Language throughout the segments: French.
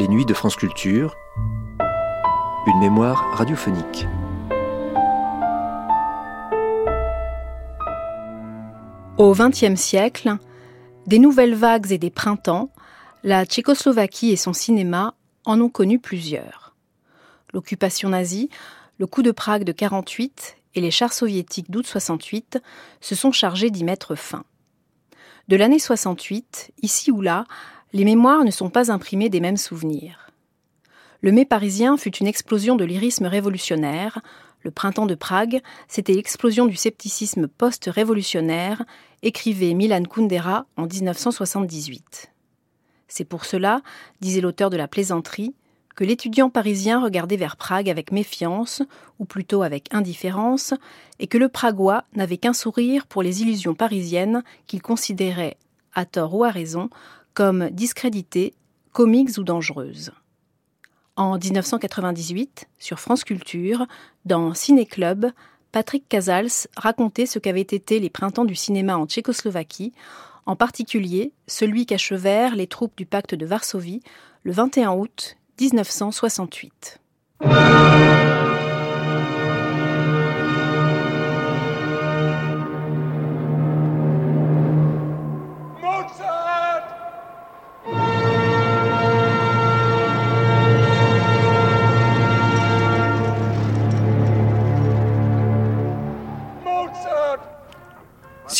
Les nuits de France Culture, une mémoire radiophonique. Au XXe siècle, des nouvelles vagues et des printemps, la Tchécoslovaquie et son cinéma en ont connu plusieurs. L'occupation nazie, le coup de Prague de 48 et les chars soviétiques d'août 68 se sont chargés d'y mettre fin. De l'année 68, ici ou là, les mémoires ne sont pas imprimées des mêmes souvenirs. Le mai parisien fut une explosion de lyrisme révolutionnaire. Le printemps de Prague, c'était l'explosion du scepticisme post-révolutionnaire, écrivait Milan Kundera en 1978. C'est pour cela, disait l'auteur de la plaisanterie, que l'étudiant parisien regardait vers Prague avec méfiance, ou plutôt avec indifférence, et que le Pragois n'avait qu'un sourire pour les illusions parisiennes qu'il considérait, à tort ou à raison, comme discréditées, comiques ou dangereuses. En 1998, sur France Culture, dans Ciné Club, Patrick Casals racontait ce qu'avaient été les printemps du cinéma en Tchécoslovaquie, en particulier celui qu'achevèrent les troupes du pacte de Varsovie le 21 août 1968.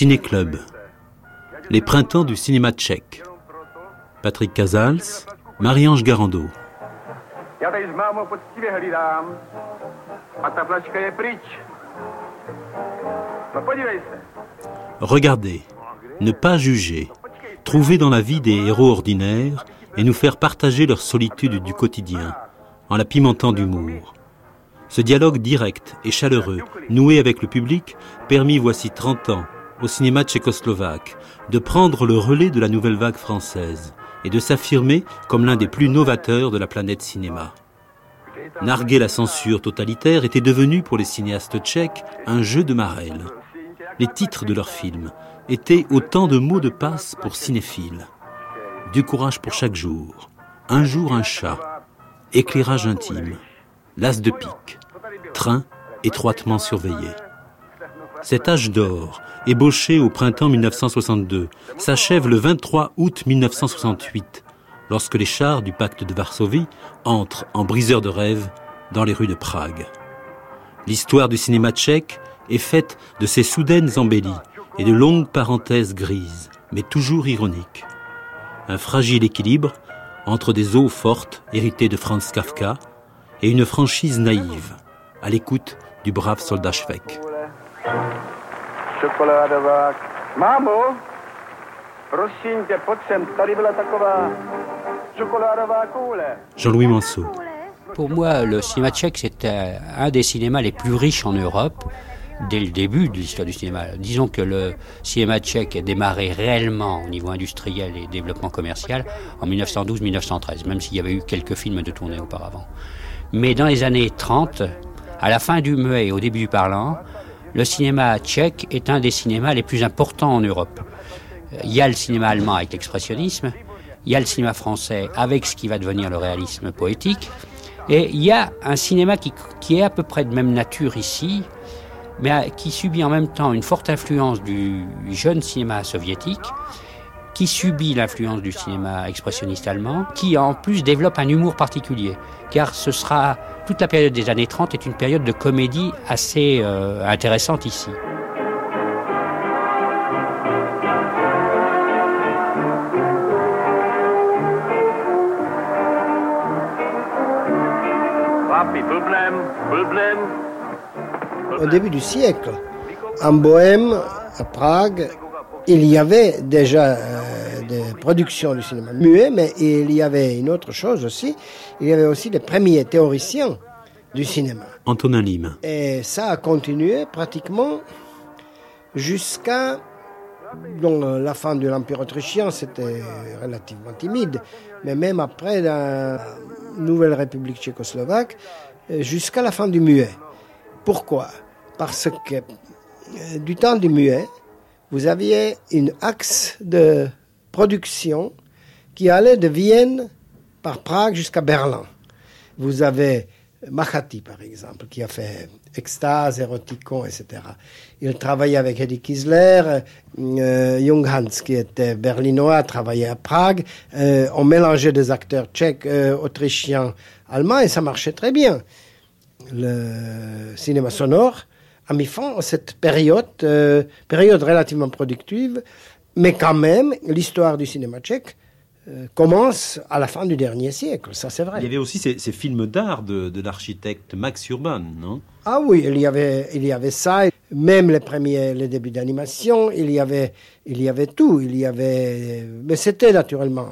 Ciné-Club. Les printemps du cinéma tchèque. Patrick Casals, Marie-Ange Garando. Regardez, ne pas juger, trouver dans la vie des héros ordinaires et nous faire partager leur solitude du quotidien, en la pimentant d'humour. Ce dialogue direct et chaleureux, noué avec le public, permis voici 30 ans au cinéma tchécoslovaque de prendre le relais de la nouvelle vague française et de s'affirmer comme l'un des plus novateurs de la planète cinéma. Narguer la censure totalitaire était devenu pour les cinéastes tchèques un jeu de marelle. Les titres de leurs films étaient autant de mots de passe pour cinéphiles. Du courage pour chaque jour, un jour un chat, éclairage intime, l'as de pique, train étroitement surveillé. Cet âge d'or, ébauché au printemps 1962, s'achève le 23 août 1968, lorsque les chars du pacte de Varsovie entrent en briseur de rêve dans les rues de Prague. L'histoire du cinéma tchèque est faite de ces soudaines embellies et de longues parenthèses grises, mais toujours ironiques. Un fragile équilibre entre des eaux fortes héritées de Franz Kafka et une franchise naïve, à l'écoute du brave soldat Schweck. Jean-Louis Manceau. Pour moi, le cinéma tchèque, c'est un des cinémas les plus riches en Europe dès le début de l'histoire du cinéma. Disons que le cinéma tchèque a démarré réellement au niveau industriel et développement commercial en 1912-1913, même s'il y avait eu quelques films de tournée auparavant. Mais dans les années 30, à la fin du muet et au début du parlant, le cinéma tchèque est un des cinémas les plus importants en Europe. Il y a le cinéma allemand avec l'expressionnisme, il y a le cinéma français avec ce qui va devenir le réalisme poétique, et il y a un cinéma qui, est à peu près de même nature ici, mais qui subit en même temps une forte influence du jeune cinéma soviétique, qui subit l'influence du cinéma expressionniste allemand, qui en plus développe un humour particulier, car ce sera toute la période des années 30 est une période de comédie assez euh, intéressante ici. Au début du siècle, en Bohème, à Prague, il y avait déjà euh, de production du cinéma muet, mais il y avait une autre chose aussi, il y avait aussi les premiers théoriciens du cinéma. Antonin Lim. Et ça a continué pratiquement jusqu'à la fin de l'Empire autrichien, c'était relativement timide, mais même après la nouvelle République tchécoslovaque, jusqu'à la fin du muet. Pourquoi? Parce que euh, du temps du muet, vous aviez une axe de production qui allait de Vienne par Prague jusqu'à Berlin. Vous avez Mahati, par exemple, qui a fait Extase, Eroticon, etc. Il travaillait avec Eddie Kisler, euh, Jung Hans, qui était berlinois, travaillait à Prague. Euh, on mélangeait des acteurs tchèques, euh, autrichiens, allemands, et ça marchait très bien. Le cinéma sonore à cette période, euh, période relativement productive, mais quand même, l'histoire du cinéma tchèque euh, commence à la fin du dernier siècle, ça c'est vrai. Il y avait aussi ces, ces films d'art de, de l'architecte Max Urban, non? Ah oui, il y avait, il y avait ça, même les premiers, les débuts d'animation, il y avait, il y avait tout, il y avait, mais c'était naturellement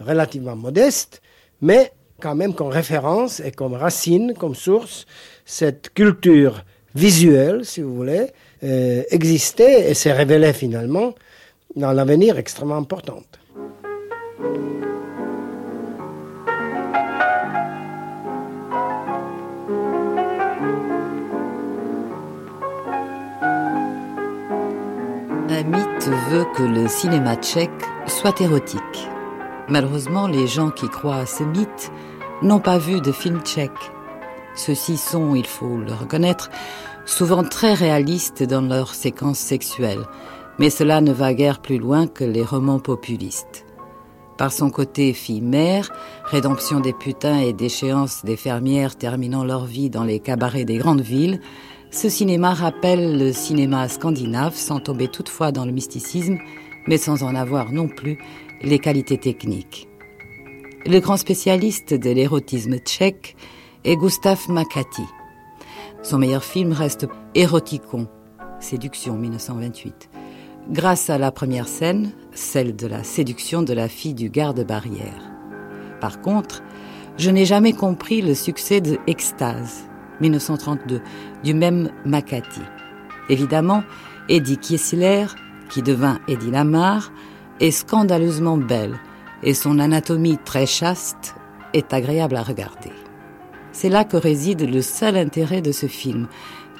relativement modeste, mais quand même comme référence et comme racine, comme source, cette culture visuelle, si vous voulez, euh, existait et s'est révélée finalement dans l'avenir extrêmement importante. Un mythe veut que le cinéma tchèque soit érotique. Malheureusement, les gens qui croient à ce mythe n'ont pas vu de film tchèque. Ceux-ci sont, il faut le reconnaître, souvent très réalistes dans leurs séquences sexuelles, mais cela ne va guère plus loin que les romans populistes. Par son côté fille-mère, rédemption des putains et déchéance des fermières terminant leur vie dans les cabarets des grandes villes, ce cinéma rappelle le cinéma scandinave sans tomber toutefois dans le mysticisme, mais sans en avoir non plus les qualités techniques. Le grand spécialiste de l'érotisme tchèque est Gustav Makati. Son meilleur film reste Éroticon, Séduction 1928. Grâce à la première scène, celle de la séduction de la fille du garde-barrière. Par contre, je n'ai jamais compris le succès de Extase, 1932, du même Makati. Évidemment, Eddie Kiesler, qui devint Eddie Lamar, est scandaleusement belle et son anatomie très chaste est agréable à regarder. C'est là que réside le seul intérêt de ce film,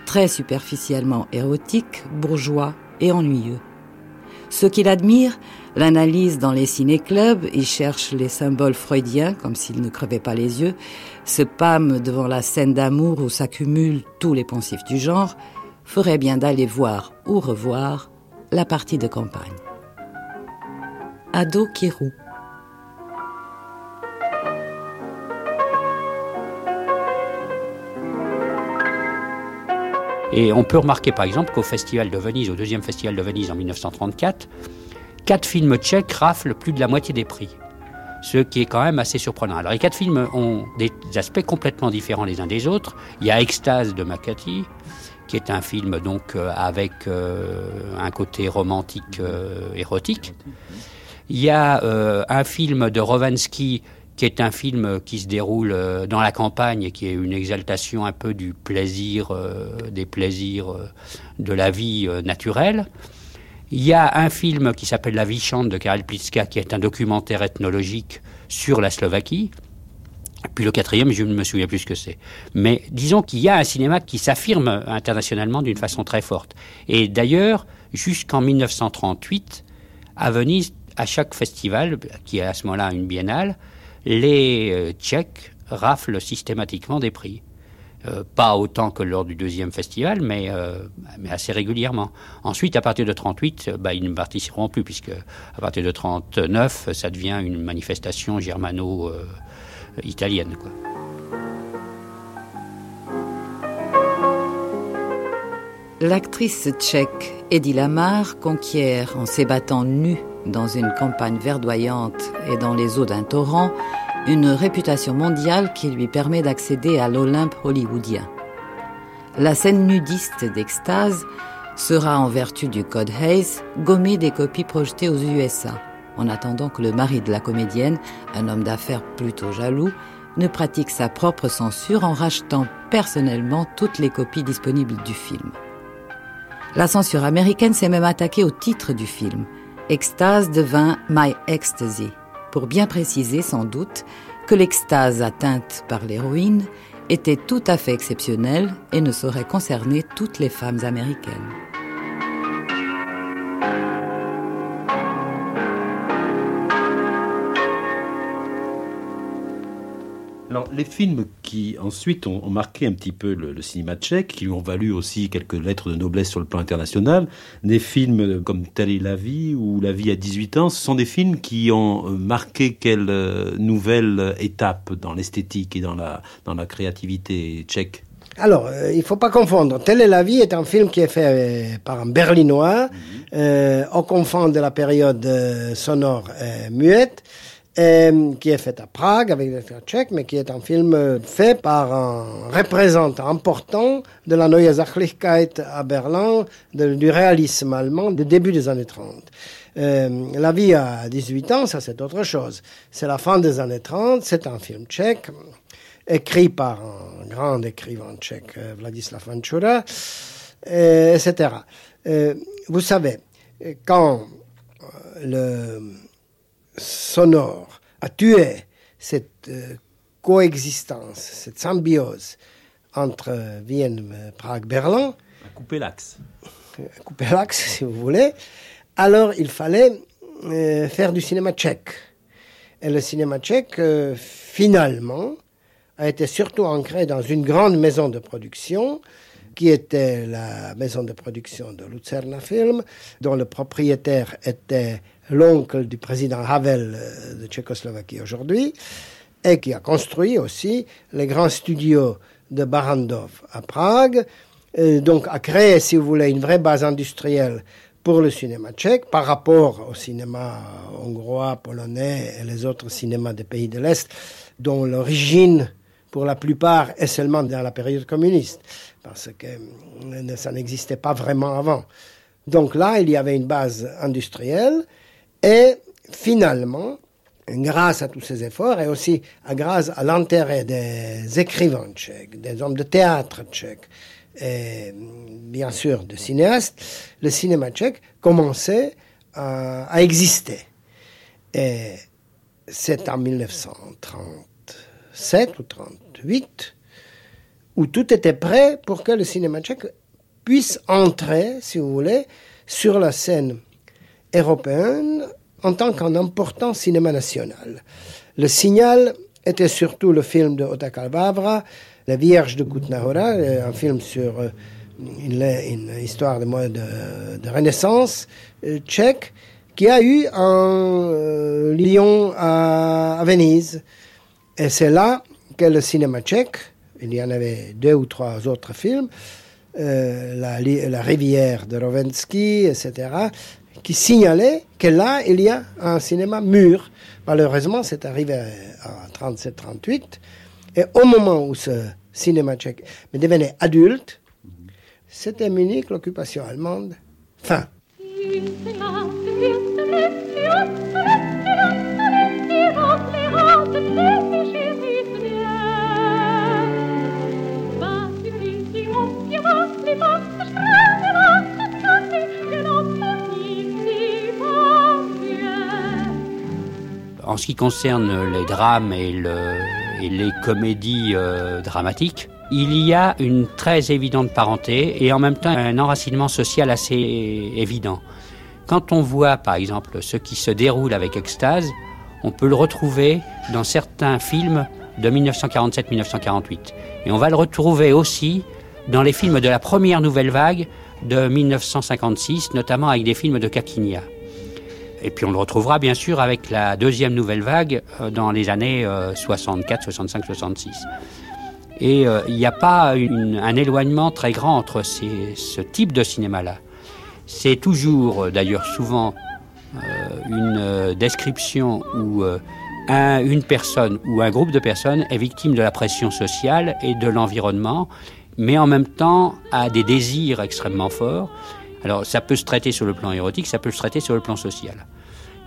très superficiellement érotique, bourgeois et ennuyeux. Ceux qui l'admirent l'analysent dans les ciné-clubs, y cherchent les symboles freudiens comme s'ils ne crevaient pas les yeux, se pâment devant la scène d'amour où s'accumulent tous les poncifs du genre, ferait bien d'aller voir ou revoir la partie de campagne. Ado Kirou. Et on peut remarquer par exemple qu'au Festival de Venise, au deuxième Festival de Venise en 1934, quatre films tchèques raflent plus de la moitié des prix. Ce qui est quand même assez surprenant. Alors les quatre films ont des aspects complètement différents les uns des autres. Il y a Extase de Makati, qui est un film donc euh, avec euh, un côté romantique euh, érotique. Il y a un film de Rovansky qui est un film qui se déroule euh, dans la campagne et qui est une exaltation un peu du plaisir, euh, des plaisirs euh, de la vie euh, naturelle. Il y a un film qui s'appelle La vie chante de Karel Pliska, qui est un documentaire ethnologique sur la Slovaquie. Puis le quatrième, je ne me souviens plus ce que c'est. Mais disons qu'il y a un cinéma qui s'affirme internationalement d'une façon très forte. Et d'ailleurs, jusqu'en 1938, à Venise, à chaque festival, qui est à ce moment-là une biennale, les euh, Tchèques raflent systématiquement des prix. Euh, pas autant que lors du deuxième festival, mais, euh, mais assez régulièrement. Ensuite, à partir de 38, euh, bah, ils ne participeront plus, puisque à partir de 39, ça devient une manifestation germano-italienne. L'actrice tchèque Eddie Lamar conquiert, en s'ébattant nue dans une campagne verdoyante et dans les eaux d'un torrent, une réputation mondiale qui lui permet d'accéder à l'Olympe hollywoodien. La scène nudiste d'extase sera, en vertu du code Hayes, gommée des copies projetées aux USA. en attendant que le mari de la comédienne, un homme d'affaires plutôt jaloux, ne pratique sa propre censure en rachetant personnellement toutes les copies disponibles du film. La censure américaine s'est même attaquée au titre du film. Extase devint My Ecstasy, pour bien préciser sans doute que l'extase atteinte par l'héroïne était tout à fait exceptionnelle et ne saurait concerner toutes les femmes américaines. Les films qui ensuite ont, marqué un petit peu le, cinéma tchèque, qui lui ont valu aussi quelques lettres de noblesse sur le plan international, des films comme Telle est la vie ou La vie à 18 ans, ce sont des films qui ont euh, marqué quelle euh, nouvelle étape dans l'esthétique et dans la, dans la créativité tchèque alors, euh, il ne faut pas confondre. Telle est la vie est un film qui est fait par un Berlinois, mhm. au confond de la période sonore muette. Euh, qui est fait à Prague avec des tchèques, mais qui est un film fait par un représentant important de la Neue Sachlichkeit à Berlin, du réalisme allemand du début des années 30. Euh, la vie à 18 ans, ça c'est autre chose. C'est la fin des années 30, c'est un film tchèque, écrit par un grand écrivain tchèque, euh, Vladislav Vanchura, etc. vous savez, quand le sonore a tué cette euh, coexistence, cette symbiose entre Vienne, Prague, Berlin. A coupé l'axe. A coupé l'axe, si vous voulez. Alors, il fallait euh, faire du cinéma tchèque. Et le cinéma tchèque, euh, finalement, a été surtout ancré dans une grande maison de production qui était la maison de production de Lucerna Film, dont le propriétaire était l'oncle du président Havel euh, de Tchécoslovaquie aujourd'hui, et qui a construit aussi les grands studios de Barandov à Prague, donc a créé, si vous voulez, une vraie base industrielle pour le cinéma tchèque par rapport au cinéma hongrois, polonais et les autres cinémas des pays de l'Est, dont l'origine, pour la plupart, est seulement dans la période communiste, parce que euh, ça n'existait pas vraiment avant. Donc là, il y avait une base industrielle et finalement, grâce à tous ces efforts et aussi grâce à l'intérêt des écrivains tchèques, des hommes de théâtre tchèques et bien sûr des cinéastes, le cinéma tchèque commençait à, exister. Et c'est en 1937 ou 38 où tout était prêt pour que le cinéma tchèque puisse entrer, si vous voulez, sur la scène européenne en tant qu'un important cinéma national. Le signal était surtout le film de Otakar Vavra, La Vierge de Kutnahora, un film sur euh, une, histoire de, de, de renaissance euh, tchèque, qui a eu un euh, lion à, Venise. Et c'est là que le cinéma tchèque, il y en avait deux ou trois autres films, la, rivière de Rovensky, etc., qui signalait que là, il y a un cinéma mûr. Malheureusement, c'est arrivé en 37-38. Et au moment où ce cinéma tchèque devenait adulte, c'était Munich, l'occupation allemande. Fin. En ce qui concerne les drames et, les comédies euh, dramatiques, il y a une très évidente parenté et en même temps un enracinement social assez évident. Quand on voit par exemple ce qui se déroule avec Extase, on peut le retrouver dans certains films de 1947-1948. Et on va le retrouver aussi dans les films de la première nouvelle vague de 1956, notamment avec des films de Kakinia. Et puis on le retrouvera bien sûr avec la deuxième nouvelle vague euh, dans les années 64, 65, 66. Et euh, il n'y a pas un éloignement très grand entre ce type de cinéma-là. C'est toujours, euh, d'ailleurs souvent, une description où une personne ou un groupe de personnes est victime de la pression sociale et de l'environnement, mais en même temps a des désirs extrêmement forts alors ça peut se traiter sur le plan érotique, ça peut se traiter sur le plan social.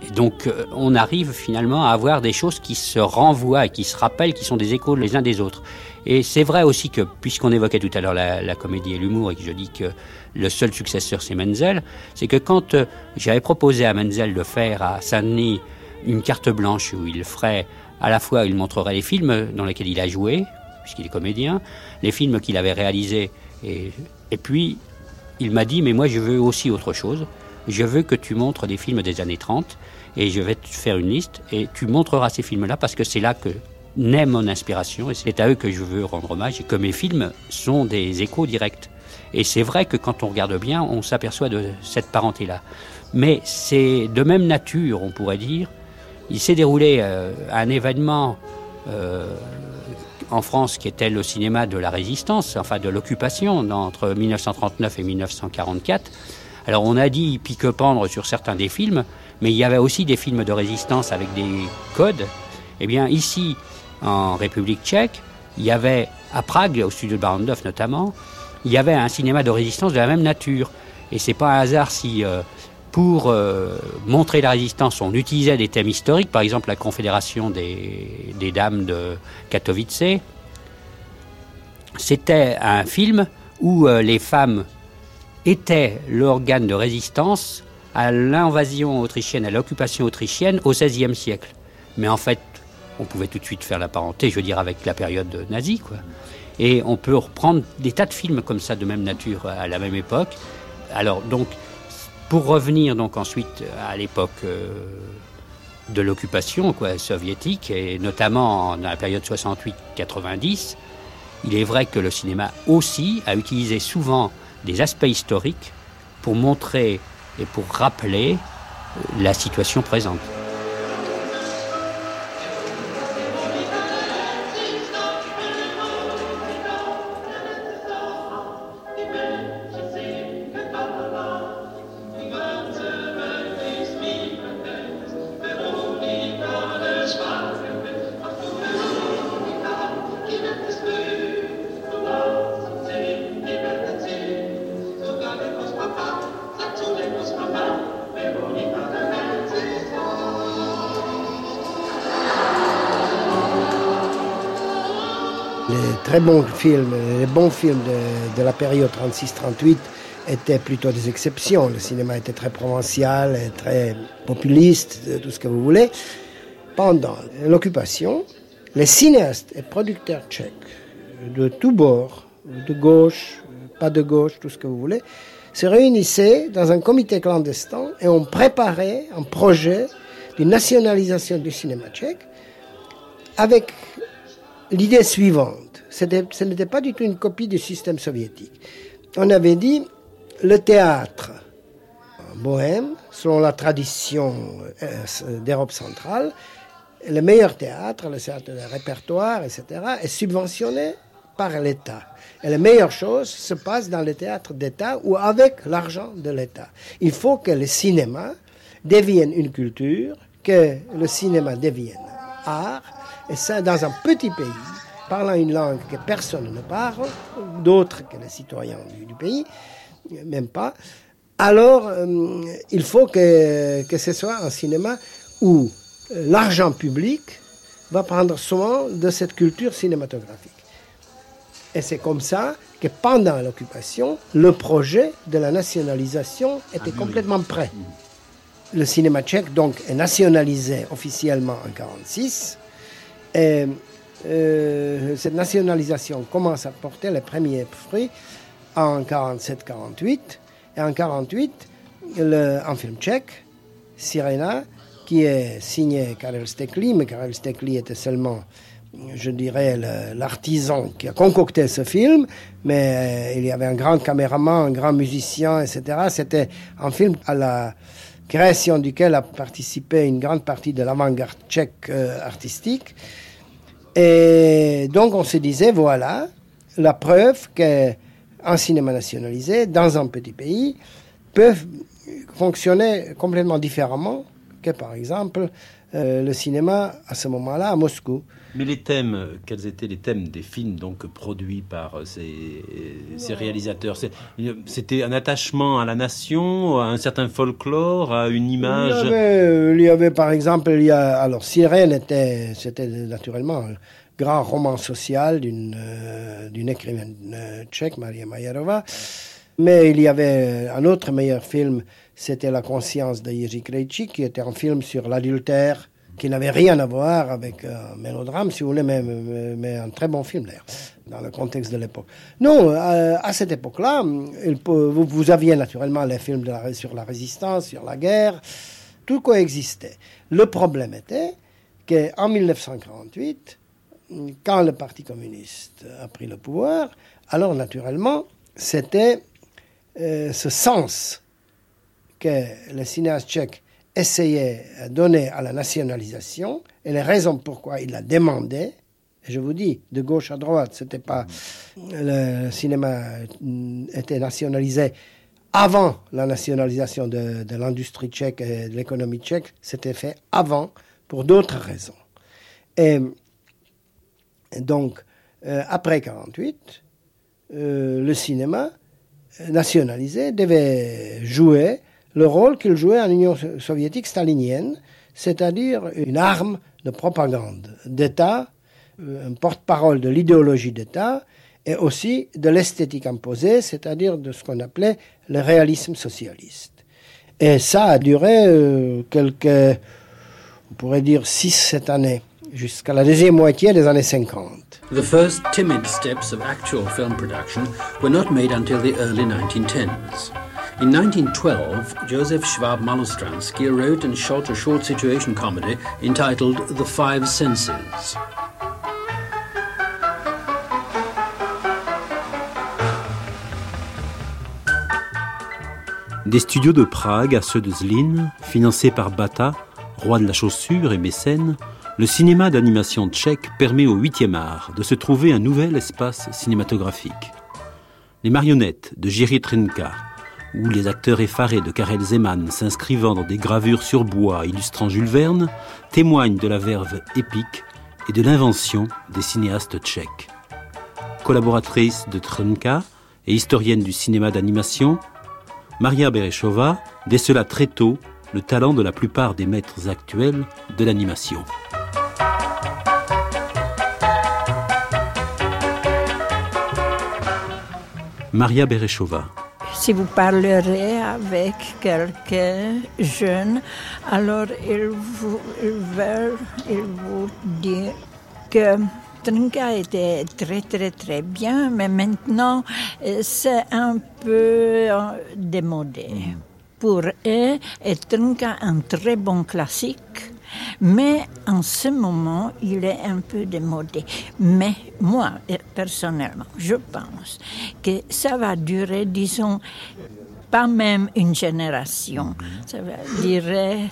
Et donc euh, on arrive finalement à avoir des choses qui se renvoient qui se rappellent, qui sont des échos les uns des autres. Et c'est vrai aussi que, puisqu'on évoquait tout à l'heure la, comédie et l'humour, et que je dis que le seul successeur c'est Menzel, c'est que quand euh, j'avais proposé à Menzel de faire à Saint-Denis une carte blanche où il ferait à la fois, il montrerait les films dans lesquels il a joué, puisqu'il est comédien, les films qu'il avait réalisés, et, et puis il m'a dit, mais moi je veux aussi autre chose, je veux que tu montres des films des années 30, et je vais te faire une liste, et tu montreras ces films-là, parce que c'est là que naît mon inspiration, et c'est à eux que je veux rendre hommage, et que mes films sont des échos directs. Et c'est vrai que quand on regarde bien, on s'aperçoit de cette parenté-là. Mais c'est de même nature, on pourrait dire. Il s'est déroulé euh, un événement euh, en France qui était le cinéma de la résistance, enfin de l'occupation, entre 1939 et 1944. Alors on a dit pique-pendre sur certains des films, mais il y avait aussi des films de résistance avec des codes. Eh bien ici, en République tchèque, il y avait, à Prague, au studio de Barandov notamment, il y avait un cinéma de résistance de la même nature. Et c'est pas un hasard si, euh, pour euh, montrer la résistance, on utilisait des thèmes historiques, par exemple la Confédération des, des Dames de Katowice. C'était un film où euh, les femmes étaient l'organe de résistance à l'invasion autrichienne, à l'occupation autrichienne au XVIe siècle. Mais en fait, on pouvait tout de suite faire la parenté, je veux dire, avec la période nazie, quoi. Et on peut reprendre des tas de films comme ça de même nature à la même époque. Alors donc, pour revenir donc ensuite à l'époque euh, de l'occupation soviétique et notamment dans la période 68-90, il est vrai que le cinéma aussi a utilisé souvent des aspects historiques pour montrer et pour rappeler la situation présente. Très bons films, les bons films de, la période 36-38 étaient plutôt des exceptions. Le cinéma était très provincial, très populiste, tout ce que vous voulez. Pendant l'occupation, les cinéastes et producteurs tchèques de tous bords, de gauche, pas de gauche, tout ce que vous voulez, se réunissaient dans un comité clandestin et ont préparé un projet de nationalisation du cinéma tchèque avec l'idée suivante ce n'était pas du tout une copie du système soviétique. On avait dit le théâtre bohème, selon la tradition euh, d'Europe centrale, le meilleur théâtre, le théâtre de répertoire, etc., est subventionné par l'État. Et les meilleures choses se passent dans les théâtres d'État ou avec l'argent de l'État. Il faut que le cinéma devienne une culture, que le cinéma devienne art, et ça dans un petit pays parlant une langue que personne ne parle, d'autres que les citoyens du, pays, même pas, alors euh, il faut que, que ce soit un cinéma où l'argent public va prendre soin de cette culture cinématographique. Et c'est comme ça que pendant l'occupation, le projet de la nationalisation était ah complètement prêt. Le cinéma tchèque, donc, est nationalisé officiellement en 1946. Euh, cette nationalisation commence à porter les premiers fruits en 47-48. Et en 48, un film tchèque, Sirena, qui est signé Karel Stekli, mais Karel Stekli était seulement, je dirais, l'artisan qui a concocté ce film, mais euh, il y avait un grand caméraman, un grand musicien, etc. C'était un film à la création duquel a participé une grande partie de l'avant-garde tchèque euh, artistique. Et donc on se disait, voilà, la preuve qu'un cinéma nationalisé dans un petit pays peut fonctionner complètement différemment que par exemple euh, le cinéma à ce moment-là à Moscou. Mais les thèmes, quels étaient les thèmes des films donc produits par euh, ces, ces réalisateurs? C'était un attachement à la nation, à un certain folklore, à une image. Il y avait, il y avait par exemple, il y a, alors Sirène était, c'était naturellement un grand roman social d'une d'une écrivaine tchèque, Maria Majerova. Mais il y avait un autre meilleur film, c'était La conscience de Jiří Krejčí, qui était un film sur l'adultère, qui n'avait rien à voir avec un mélodrame, si vous voulez, mais, un très bon film d'ailleurs, dans le contexte de l'époque. Non, à, cette époque-là, vous, aviez naturellement les films sur la résistance, sur la guerre, tout coexistait. Le problème était qu'en 1948, quand le Parti communiste a pris le pouvoir, alors naturellement, c'était euh, ce sens que le cinéaste tchèque essayait de donner à la nationalisation et les raisons pourquoi il la demandait. Et je vous dis, de gauche à droite, c'était pas le cinéma était nationalisé avant la nationalisation de, l'industrie tchèque et de l'économie tchèque, c'était fait avant pour d'autres raisons. Et, donc, euh, après 48, euh, le cinéma nationalisé devait jouer le rôle qu'il jouait en Union soviétique stalinienne, c'est-à-dire une arme de propagande d'État, euh, un porte-parole de l'idéologie d'État et aussi de l'esthétique imposée, c'est-à-dire de ce qu'on appelait le réalisme socialiste. Et ça a duré euh, quelques, on pourrait dire, 6-7 années, jusqu'à la deuxième moitié des années 50. The first timid steps of actual film production were not made until the early 1910s. In 1912, Joseph Schwab Malostransky wrote and shot a short situation comedy entitled The Five Senses. Des studios de Prague à ceux de Zlin, financés par Bata, roi de la chaussure et mécène, le cinéma d'animation tchèque permet au 8e art de se trouver un nouvel espace cinématographique. Les marionnettes de Jiří Trinka, ou les acteurs effarés de Karel Zeman s'inscrivant dans des gravures sur bois illustrant Jules Verne, témoignent de la verve épique et de l'invention des cinéastes tchèques. Collaboratrice de Trinka et historienne du cinéma d'animation, Maria Bereshova décela très tôt le talent de la plupart des maîtres actuels de l'animation. Maria Bereshova. Si vous parlerez avec quelqu'un jeune, alors il vous, il vous dit que Trinka était très très très bien, mais maintenant c'est un peu euh, démodé. Mm. Pour eux, Trinka un très bon classique mais en ce moment, il est un peu démodé. Mais moi, personnellement, je pense que ça va durer, disons, pas même une génération. Ça va durer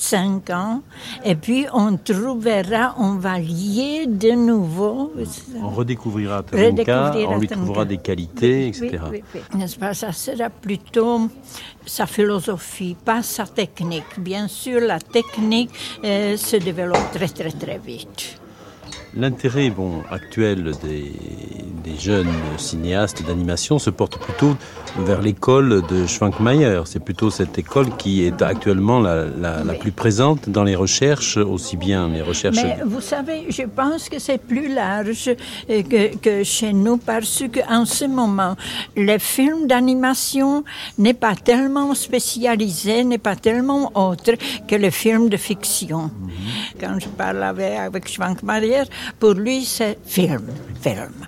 cinq ans, et puis on trouvera, on va lier de nouveau. On redécouvrira Trinka, on lui trouvera des qualités, etc. N'est-ce pas? Ça sera plutôt sa philosophie, pas sa technique. Bien sûr, la technique euh, se développe très très très vite. L'intérêt bon, actuel des, des jeunes cinéastes d'animation se porte plutôt vers l'école de Schwankmayer. C'est plutôt cette école qui est actuellement la, la, la, plus présente dans les recherches, aussi bien les recherches... Mais vous savez, je pense que c'est plus large que, que chez nous parce qu'en ce moment, le film d'animation n'est pas tellement spécialisé, n'est pas tellement autre que le film de fiction. Mm -hmm. Quand je parle avec, avec Schwankmayer, pour lui, c'est film, film.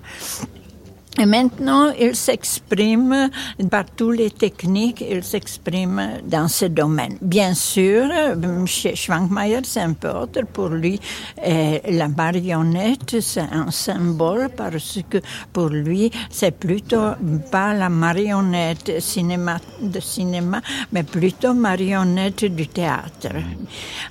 Et maintenant, il s'exprime par toutes les techniques, il s'exprime dans ce domaine. Bien sûr, chez Schwankmayer, c'est un peu autre. Pour lui, la marionnette, c'est un symbole parce que pour lui, c'est plutôt pas la marionnette cinéma, de cinéma, mais plutôt marionnette du théâtre.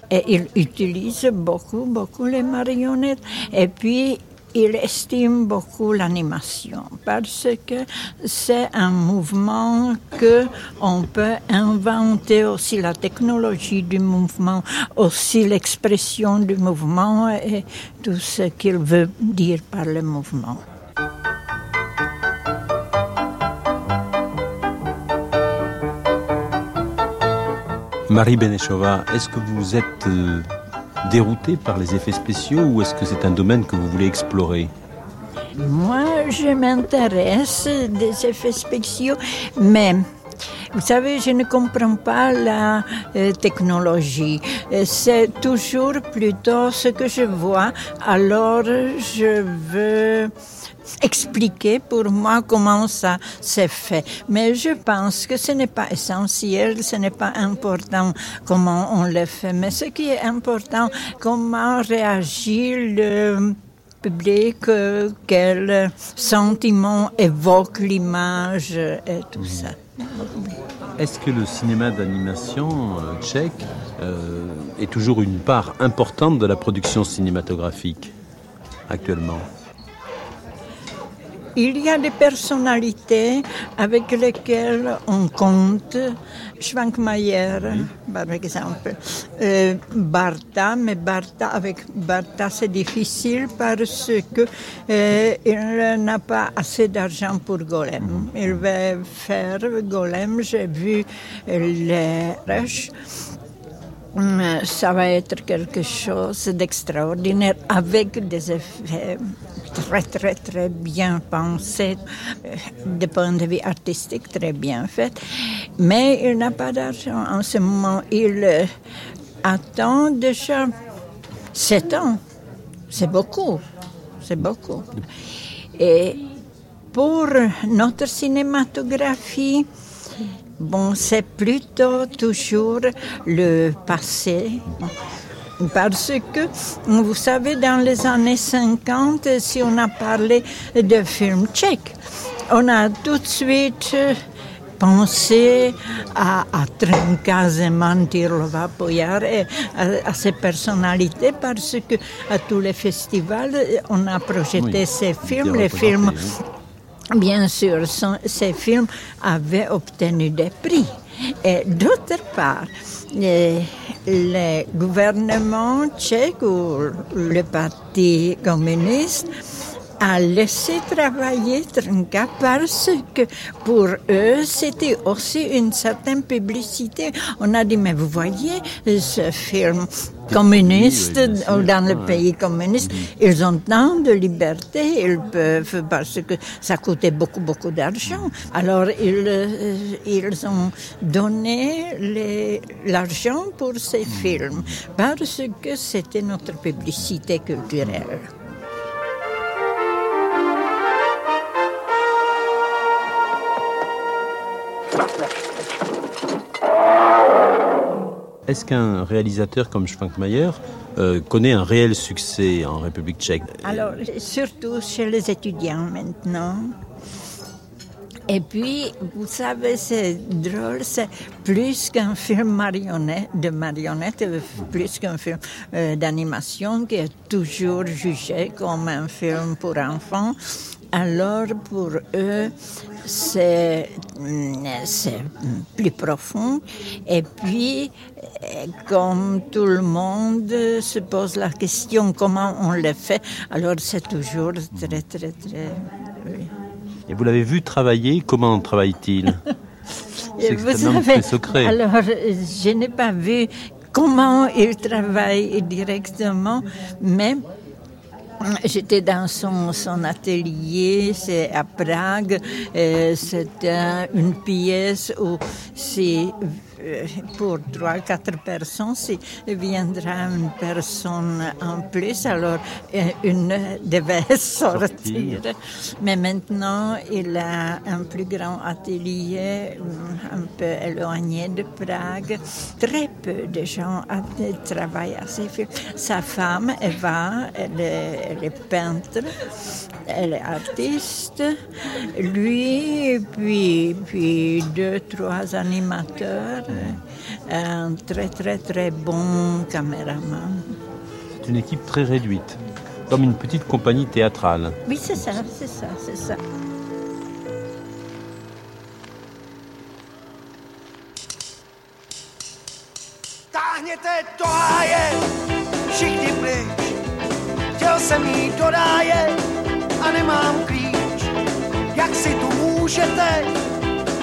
Et il utilise beaucoup, beaucoup les marionnettes. Et puis, il estime beaucoup l'animation parce que c'est un mouvement que on peut inventer aussi la technologie du mouvement, aussi l'expression du mouvement et tout ce qu'il veut dire par le mouvement. Marie est-ce que vous êtes déroutée par les effets spéciaux ou est-ce que c'est un domaine que vous voulez explorer? Moi, je m'intéresse des effets spéciaux, mais vous savez, je ne comprends pas la euh, technologie. Euh, c'est toujours plutôt ce que je vois. Alors, je veux expliquer pour moi comment ça s'est fait. Mais je pense que ce n'est pas essentiel, ce n'est pas important comment on le fait. Mais ce qui est important, comment réagit le public, quel sentiment évoque l'image et tout ça. Est-ce que le cinéma d'animation euh, tchèque euh, est toujours une part importante de la production cinématographique actuellement? Il y a des personnalités avec lesquelles on compte. Schwankmayer, par exemple. Euh, Bartha, mais Bartha, avec Bartha, c'est difficile parce que euh, il n'a pas assez d'argent pour Golem. Il va faire Golem. J'ai vu les rushs ça va être quelque chose d'extraordinaire avec des effets très très très bien pensés, euh, de point de vue artistique très bien fait. Mais il n'a pas d'argent en ce moment. Il euh, attend déjà sept ans. C'est beaucoup. C'est beaucoup. Et pour notre cinématographie, Bon, c'est plutôt toujours le passé. Parce que, vous savez, dans les années 50, si on a parlé de films tchèques, on a tout de suite pensé à, à Trenka Zeman, et à, ces personnalités parce que à tous les festivals, on a projeté ces films, les films bien sûr, ces films avaient obtenu des prix. Et d'autre part, le gouvernement tchèque ou le Parti communiste a laissé travailler Trinka parce que pour eux, c'était aussi une certaine publicité. On a dit, mais vous voyez, ce film communiste dans le pays communiste, ils ont tant de liberté, ils peuvent, parce que ça coûtait beaucoup, beaucoup d'argent. Alors, ils, euh, ils ont donné l'argent pour ces films, parce que c'était notre publicité culturelle. Est-ce qu'un réalisateur comme Schwankmayer euh, connaît un réel succès en République tchèque? Alors, surtout chez les étudiants maintenant. Et puis, vous savez, c'est drôle, c'est plus qu'un film marionnette, de marionnette, plus qu'un film euh, d'animation qui est toujours jugé comme un film pour enfants. Alors, pour eux, c'est plus profond. Et puis, comme tout le monde se pose la question comment on le fait, alors c'est toujours très, très, très... Et vous l'avez vu travailler, comment travaille-t-il? C'est extrêmement secret. Alors, je n'ai pas vu comment il travaille directement, mais J'étais dans son, son atelier, c'est à Prague. C'est une pièce où c'est euh, pour trois, quatre personnes, s'il viendra une personne en plus, alors euh, une devait sortir. Mais maintenant, il a un plus grand atelier, euh, un peu éloigné de Prague. Très peu de gens travaillent à ces films. Sa femme, Eva, elle est, elle est peintre, elle est artiste. Lui, puis, puis deux, trois animateurs un très très très bon caméraman. C'est une équipe très réduite. comme une petite compagnie théâtrale. Oui, c'est ça, c'est ça, c'est ça. Táhněte do háje, všichni pryč. Chtěl jsem jít do ráje a nemám klíč. Jak si tu můžete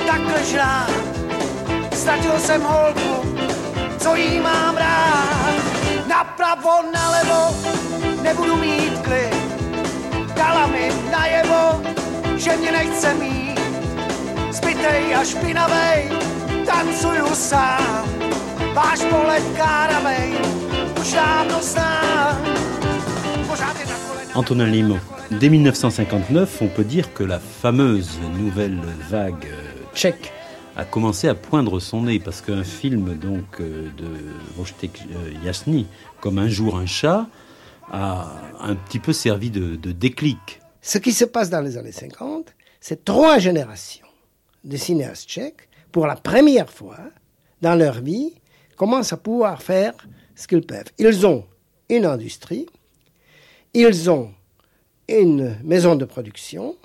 takhle žrát? Ztratil jsem holku, co jí mám rád. Napravo, nalevo, nebudu mít klid. Dala mi najevo, že mě nechce mít. Zbytej a špinavej, tancuju sám. Váš pohled káravej, už dávno. Pořád je na kolenách. Antonin Limo. Dès 1959, on peut dire que la fameuse nouvelle vague euh, tchèque a commencé à poindre son nez parce qu'un film donc euh, de Wojtek euh, Jasny, comme Un jour un chat, a un petit peu servi de, de déclic. Ce qui se passe dans les années 50, c'est trois générations de cinéastes tchèques, pour la première fois dans leur vie, commencent à pouvoir faire ce qu'ils peuvent. Ils ont une industrie, ils ont une maison de production,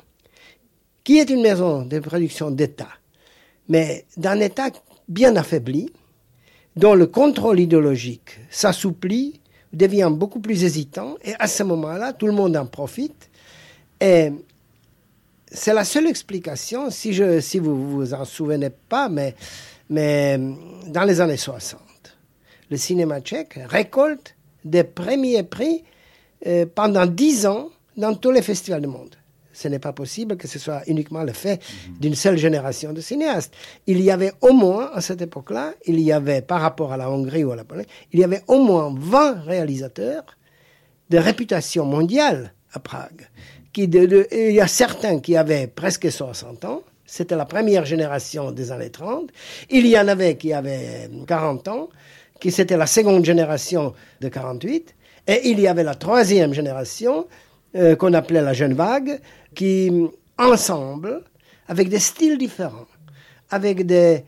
qui est une maison de production d'État, mais d'un État bien affaibli, dont le contrôle idéologique s'assouplit, devient beaucoup plus hésitant, et à ce moment-là, tout le monde en profite. Et c'est la seule explication, si, vous vous en souvenez pas, mais, mais dans les années 60, le cinéma tchèque récolte des premiers prix euh, pendant dix ans dans tous les festivals du monde. Ce n'est pas possible que ce soit uniquement le fait d'une seule génération de cinéastes. Il y avait au moins, à cette époque-là, il y avait, par rapport à la Hongrie ou à la Pologne, il y avait au moins 20 réalisateurs de réputation mondiale à Prague. Il y a certains qui avaient presque 60 ans. C'était la première génération des années 30. Il y en avait qui avaient 40 ans, qui c'était la seconde génération de 48. Et il y avait la troisième génération, euh, qu'on appelait la jeune vague, qui, ensemble, avec des styles différents, avec des...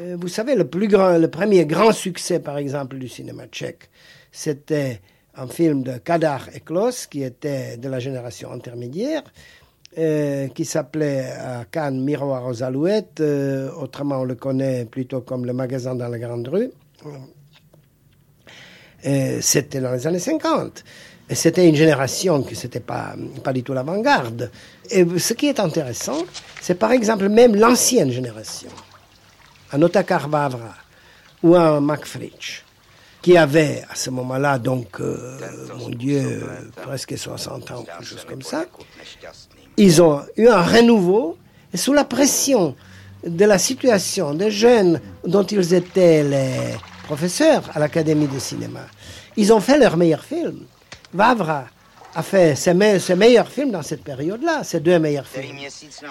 euh, vous savez, le, plus grand, le premier grand succès, par exemple, du cinéma tchèque, c'était un film de Kadar et Klos, qui était de la génération intermédiaire, euh, qui s'appelait à Cannes Miroir aux Alouettes, euh, autrement on le connaît plutôt comme le magasin dans la Grande Rue. Euh, c'était dans les années 50. C'était une génération qui n'était pas, pas du tout l'avant-garde. Et ce qui est intéressant, c'est par exemple même l'ancienne génération, un Otakar Vavra ou un Mac Fritsch, qui avait à ce moment-là, donc, euh, mon Dieu, presque 60 ans, quelque chose comme ça, ils ont eu un renouveau et sous la pression de la situation des jeunes dont ils étaient les professeurs à l'Académie de cinéma. Ils ont fait leur meilleur film. Vavra a fait ses, me- ses meilleurs films dans cette période-là, ses deux meilleurs films.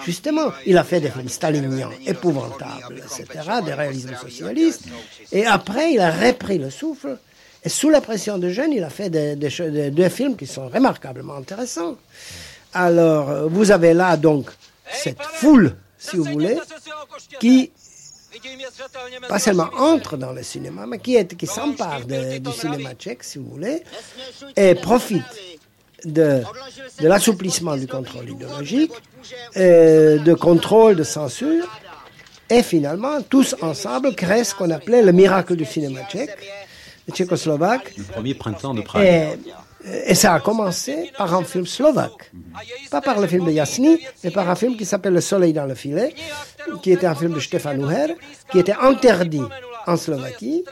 Justement, il a fait des films staliniens, épouvantables, etc., des réalismes socialistes. Et après, il a repris le souffle. Et sous la pression de jeunes, il a fait des- deux films qui sont remarquablement intéressants. Alors, euh, vous avez là donc cette foule, si vous voulez, qui pas seulement entre dans le cinéma, mais qui, est, qui s'empare du cinéma tchèque, si vous voulez, et profite de, de l'assouplissement du contrôle idéologique, euh, de contrôle de censure, et finalement, tous ensemble, créent ce qu'on appelait le miracle du cinéma tchèque, le tchécoslovaque, Le premier printemps de Prague. et, et ça a commencé par un film slovaque. Pas par le film de Jasny, mais par un film qui s'appelle Le Soleil dans le filet, qui était un film de Stefan Uher, qui était interdit en Slovaquie,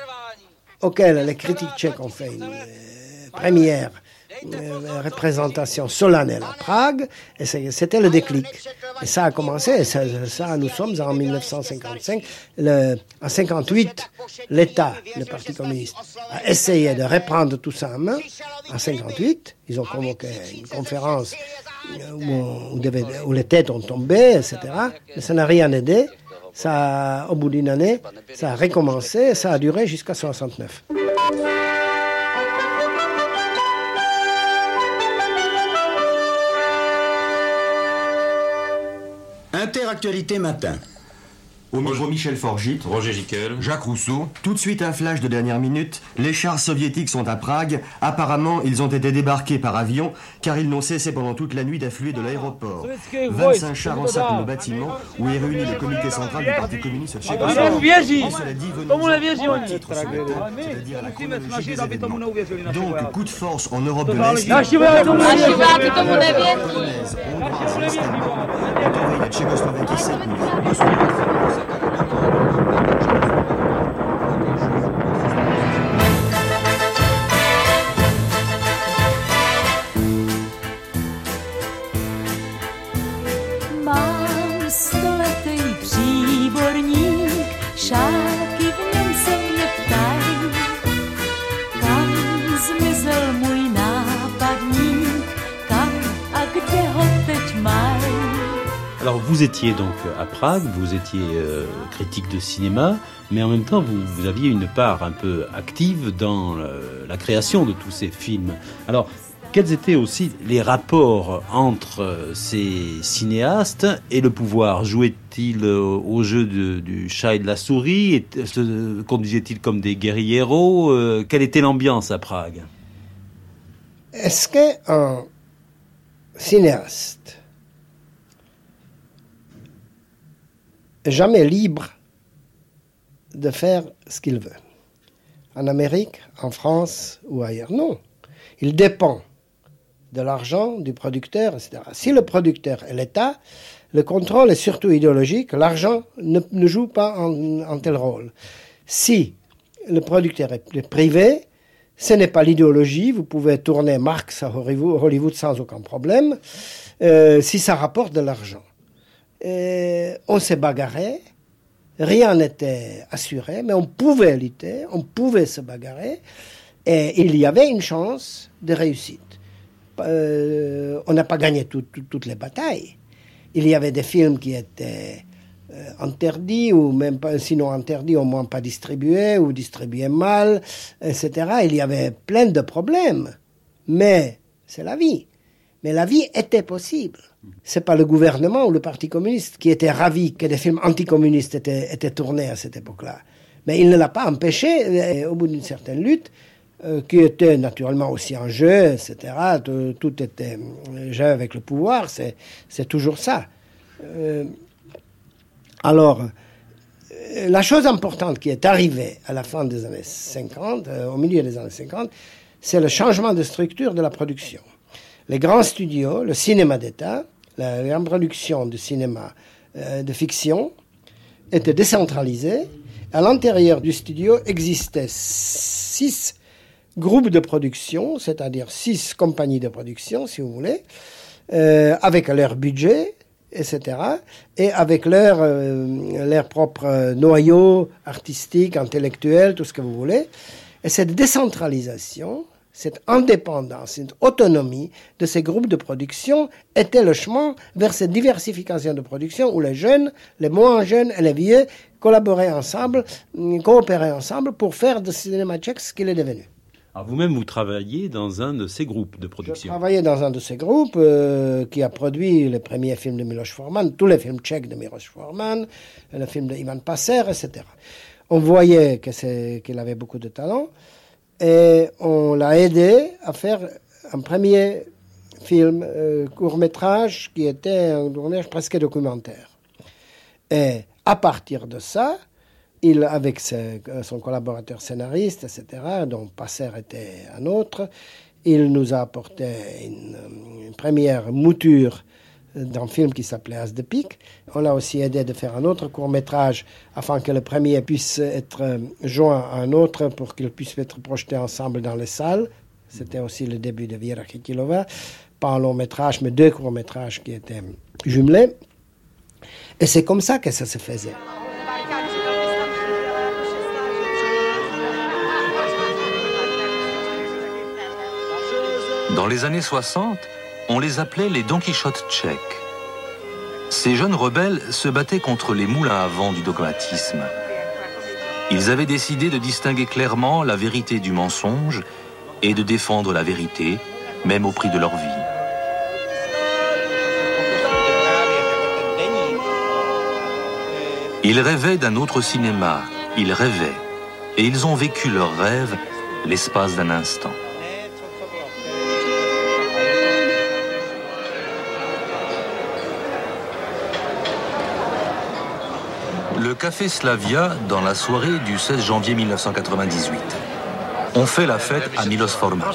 auquel les critiques tchèques ont fait une euh, première représentation solennelle à Prague, et c'était le déclic. Et ça a commencé, et ça, ça, nous sommes en 1955. Le, en 58, l'État, le Parti communiste, a essayé de reprendre tout ça en main. En 58, ils ont convoqué une conférence euh, où, on- où devait- où les têtes ont tombé, etc. Mais ça n'a rien aidé. Ça, au bout d'une année, ça a recommencé, et ça a duré jusqu'à 69. Interactualité matin. Au micro Michel Forgit, Roger Giquel, Jacques Rousseau. Tout de suite un flash de dernière minute. Les chars soviétiques sont à Prague. Apparemment, ils ont été débarqués par avion car ils n'ont cessé pendant toute la nuit d'affluer de l'aéroport. 25 chars encerclent le bâtiment où est réuni le comité central du Parti communiste tchécoslovaque. Cela dit, venons titre c'est-à-dire la chronologie des événements. Donc, coup de force en Europe de l'Est. Hongroise, Tchécoslovaquie cette nuit. Vous étiez donc à Prague, vous étiez euh, critique de cinéma, mais en même temps vous, aviez une part un peu active dans euh, la création de tous ces films. Alors quels étaient aussi les rapports entre euh, ces cinéastes et le pouvoir? Jouaient-ils au jeu du chat et de la souris? Se conduisaient-ils comme des guerrieros Euh, Quelle était l'ambiance à Prague? Est-ce qu'un cinéaste jamais libre de faire ce qu'il veut En Amérique, en France ou ailleurs Non. Il dépend de l'argent du producteur, etc. Si le producteur est l'État, le contrôle est surtout idéologique, l'argent ne, joue pas un, un tel rôle. Si le producteur est privé, ce n'est pas l'idéologie, vous pouvez tourner Marx à Hollywood Hollywood sans aucun problème, euh, si ça rapporte de l'argent. Euh, on s'est bagarré, rien n'était assuré, mais on pouvait lutter, on pouvait se bagarrer, et il y avait une chance de réussite. Euh, on n'a pas gagné tout- tout- toutes les batailles. Il y avait des films qui étaient euh, interdits, ou même pas, sinon interdits, au moins pas distribués, ou distribués mal, etc. Il y avait plein de problèmes. Mais c'est la vie. Mais la vie était possible. C'est pas le gouvernement ou le Parti communiste qui était ravi que des films anticommunistes étaient, tournés à cette époque-là. Mais il ne l'a pas empêché, et au bout d'une certaine lutte, euh, qui était naturellement aussi un jeu, etc. Tout, était euh, jeu avec le pouvoir, c'est toujours ça. Euh, alors, euh, la chose importante qui est arrivée à la fin des années 50, euh, au milieu des années 50, c'est le changement de structure de la production. Les grands studios, le cinéma d'État, la grande production de cinéma euh, de fiction, était décentralisée. À l'intérieur du studio existaient six groupes de production, c'est-à-dire six compagnies de production, si vous voulez, euh, avec leur budget, etc., et avec leur, euh, leur propre noyau artistique, intellectuel, tout ce que vous voulez. Et cette décentralisation, cette indépendance, cette autonomie de ces groupes de production était le chemin vers cette diversification de production où les jeunes, les moins jeunes et les vieux collaboraient ensemble, mm, coopéraient ensemble pour faire de cinéma tchèque ce qu'il est devenu. Alors vous-même, vous travaillez dans un de ces groupes de Je production. travaillais dans un de ces groupes euh, qui a produit les premiers films de Miloš Forman, tous les films tchèques de Miloš Forman, le film de Ivan Passer, etc. On voyait qu'il avait beaucoup de talent et on l'a aidé à faire un premier film euh, court-métrage qui était un tournage presque documentaire. Et à partir de ça, il, avec ses- son collaborateur scénariste, etc., dont Passer était un autre, il nous a apporté une, une première mouture d'un film qui s'appelait As de Pique. On l'a aussi aidé de faire un autre court métrage afin que le premier puisse être euh, joint à un autre pour qu'il puisse être projeté ensemble dans les salles. C'était aussi le début de Viera Kikilova. Pas un long métrage, mais deux courts métrages qui étaient jumelés. Et c'est comme ça que ça se faisait. Dans les années 60, on les appelait les Don Quichotte tchèques. Ces jeunes rebelles se battaient contre les moulins à vent du dogmatisme. Ils avaient décidé de distinguer clairement la vérité du mensonge et de défendre la vérité, même au prix de leur vie. Ils rêvaient d'un autre cinéma, ils rêvaient, et ils ont vécu leur rêve l'espace d'un instant. Le Café Slavia dans la soirée du 16 janvier 1998. On fait la fête à Milos Forman.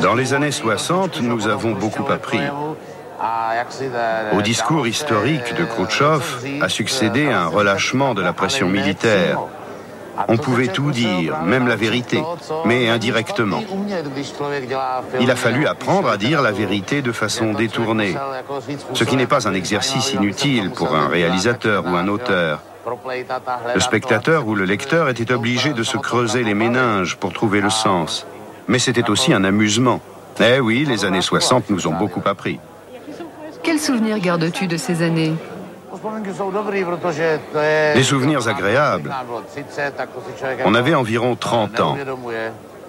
Dans les années 60, nous avons beaucoup appris. Au discours historique de Khrouchtchev a succédé un relâchement de la pression militaire. On pouvait tout dire, même la vérité, mais indirectement. Il a fallu apprendre à dire la vérité de façon détournée, ce qui n'est pas un exercice inutile pour un réalisateur ou un auteur. Le spectateur ou le lecteur était obligé de se creuser les méninges pour trouver le sens. Mais c'était aussi un amusement. Eh oui, les années 60 nous ont beaucoup appris. Quels souvenirs gardes-tu de ces années? Des souvenirs agréables. On avait environ 30 ans.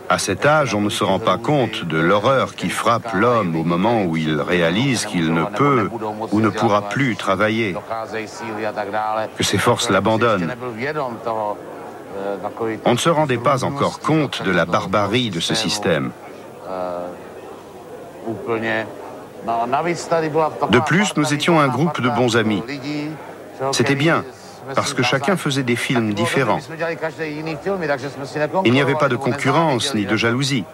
À cet âge, on ne se rend pas compte de l'horreur qui frappe l'homme au moment où il réalise qu'il ne peut ou ne pourra plus travailler, que ses forces l'abandonnent. On ne se rendait pas encore compte de la barbarie de ce système. De plus, nous étions un groupe de bons amis. C'était bien, parce que chacun faisait des films différents. Il n'y avait pas de concurrence ni de jalousie.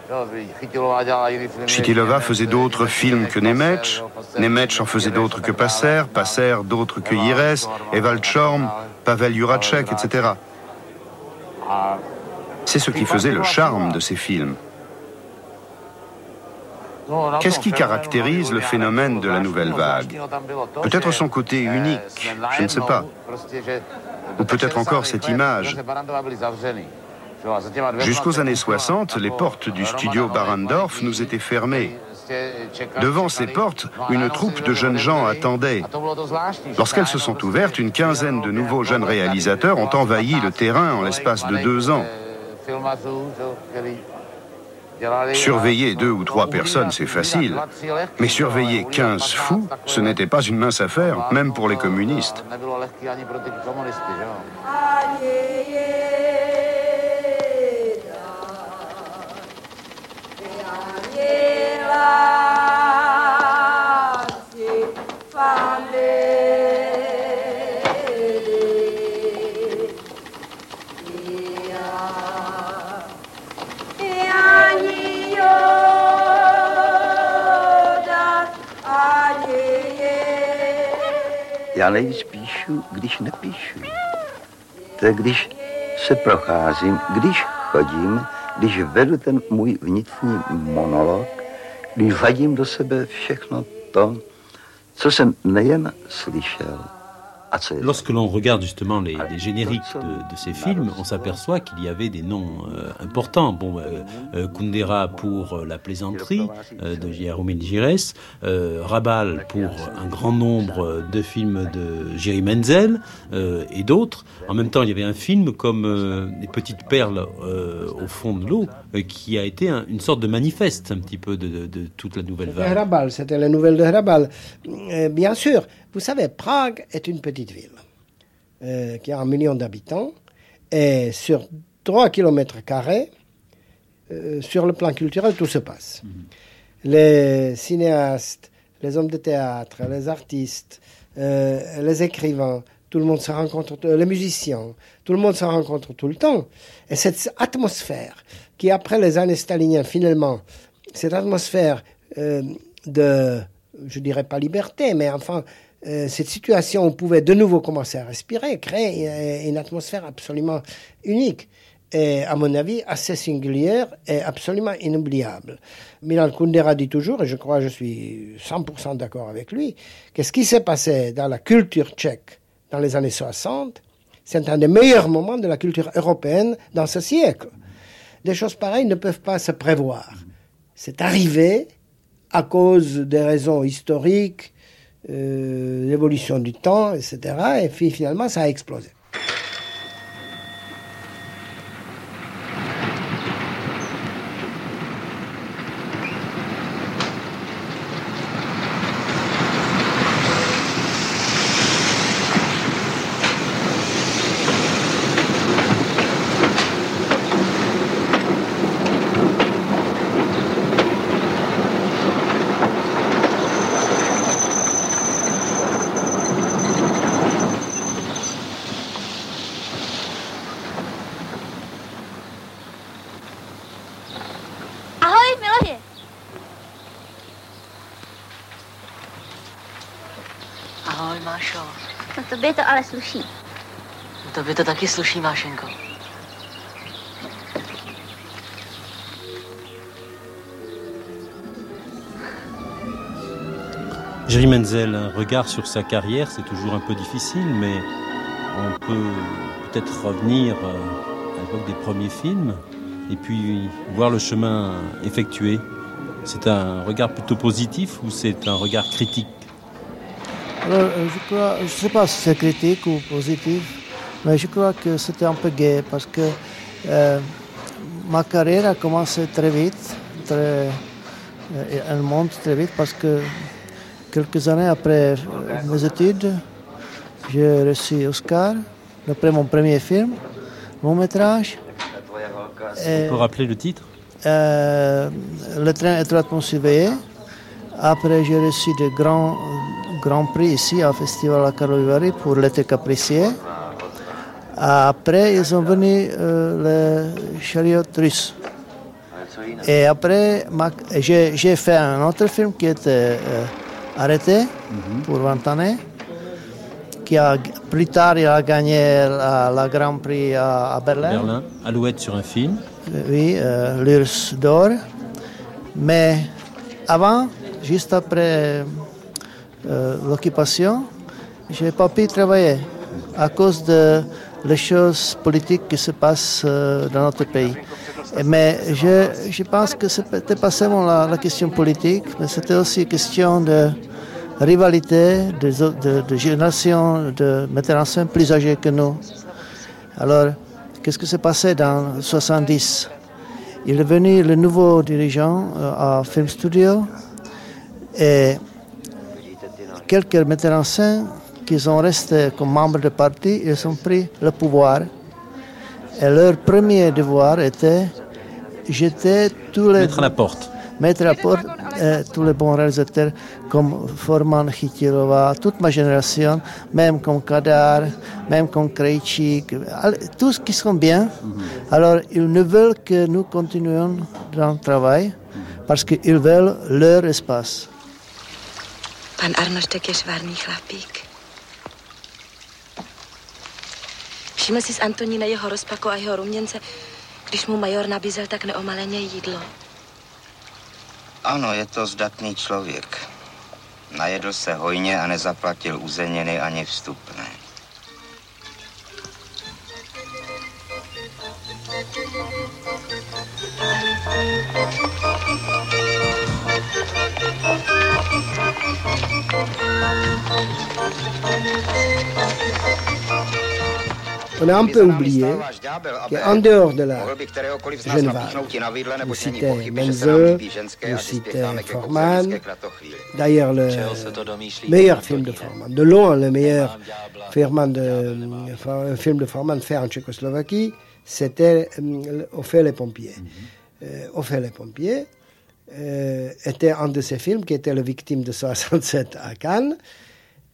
Chitilova faisait d'autres films que Nemec, Nemec en faisait d'autres que Passer, Passer d'autres que Yires, Evald Chorm, Pavel Juracek, etc. C'est ce qui faisait le charme de ces films. Qu'est-ce qui caractérise le phénomène de la nouvelle vague Peut-être son côté unique, je ne sais pas. Ou peut-être encore cette image. Jusqu'aux années 60, les portes du studio Barandorf nous étaient fermées. Devant ces portes, une troupe de jeunes gens attendait. Lorsqu'elles se sont ouvertes, une quinzaine de nouveaux jeunes réalisateurs ont envahi le terrain en l'espace de deux ans. Surveiller deux ou trois personnes, c'est facile. Mais surveiller 15 fous, ce n'était pas une mince affaire, même pour les communistes. Já nejvíc píšu, když nepíšu. To je, když se procházím, když chodím, když vedu ten můj vnitřní monolog, když vadím do sebe všechno to, co jsem nejen slyšel, Lorsque l'on regarde justement les, les génériques de, de, ces films, on s'aperçoit qu'il y avait des noms euh, importants. Bon, euh, euh, Kundera pour La plaisanterie euh, de Jérôme Gires, Rabal pour un grand nombre de films de Jerry Menzel et d'autres. En même temps, il y avait un film comme Les petites perles au fond de l'eau qui a été un, une sorte de manifeste un petit peu de, de, de toute la nouvelle vague. Rabal, c'était la nouvelle de Rabal. bien sûr, vous savez, Prague est une petite ville euh, qui a un million d'habitants et sur 3 km, euh, sur le plan culturel, tout se passe. -hmm. Les cinéastes, les hommes de théâtre, les artistes, euh, les écrivains, tout le monde se rencontre, les musiciens, tout le monde se rencontre tout le temps. Et cette atmosphère qui, après les années staliniennes, finalement, cette atmosphère euh, de, je dirais pas liberté, mais enfin, euh, cette situation, on pouvait de nouveau commencer à respirer, créer une, une atmosphère absolument unique et, à mon avis, assez singulière et absolument inoubliable. Milan Kundera dit toujours, et je crois que je suis 100% d'accord avec lui, que ce qui s'est passé dans la culture tchèque dans les années 60, c'est un des meilleurs moments de la culture européenne dans ce siècle. Des choses pareilles ne peuvent pas se prévoir. C'est arrivé à cause des raisons historiques, euh, l'évolution du temps, etc. Et puis finalement, ça a explosé. našel. No tobě to ale sluší. Tobě to taky sluší, Mášenko. Jerry Menzel, un regard sur sa carrière, c'est toujours un peu difficile, mais on peut peut-être revenir euh, à l'époque des premiers films et puis voir le chemin effectué. C'est un regard plutôt positif ou c'est un regard critique? Alors, euh, je je sais pas si c'est critique ou positif, mais je crois que c'était un peu gay parce que euh, ma carrière a commencé très vite, très, euh, et elle monte très vite parce que quelques années après mes études, j'ai reçu Oscar, après mon premier film, mon métrage. On peut rappeler le titre? Euh, le train étroitement surveillé. Après, j'ai reçu de grands, grands prix ici au Festival à Karlovy pour l'été capricier. Après, ils sont venus euh, les chariots russes. Et après, ma- j'ai fait un autre film qui était euh, arrêté pour 20 années, qui a plus tard il a gagné la, la Grand Prix à, à Berlin, Alouette sur un film. oui, euh, l'URSS d'or. Mais avant, juste après euh, l'occupation, je n'ai pas pu travailler à cause de les choses politiques qui se passent euh, dans notre pays. Mais je, je pense que ce n'était pas seulement la, question politique, mais c'était aussi une question de rivalité de, de, de générations de metteurs en scène plus âgés que nous. Alors, qu'est-ce qui s'est passé dans 70 Il est venu le nouveau dirigeant euh, à Film Studio et quelques metteurs en scène qui sont restés comme membres du parti, ils ont pris le pouvoir. Et leur premier devoir était jeter tous les... Mettre à la porte. Mettre à la porte euh, tous les bons réalisateurs comme Forman, Chytilova, toute ma génération, même comme Kadar, même comme Krejcik, all- tous qui sont bien. Alors, ils ne veulent que nous continuions dans le travail parce qu'ils veulent leur espace. Pan Arnoštek je švárný chlapík. Všiml jsi z Antonína jeho rozpaku a jeho ruměnce, když mu major nabízel tak neomaleně jídlo. Ano, je to zdatný člověk. Najedl se hojně a nezaplatil uzeniny ani vstupné. On a un peu oublié qu'en dehors de la jeune vague, vous citez Menzel, vous citez Forman, d'ailleurs le meilleur film de Forman, de loin le meilleur de, un film de Forman fait en Tchécoslovaquie, c'était euh, Au fait les pompiers. Euh, Au fait les pompiers euh, était un de ces films qui était la victime de 67 à Cannes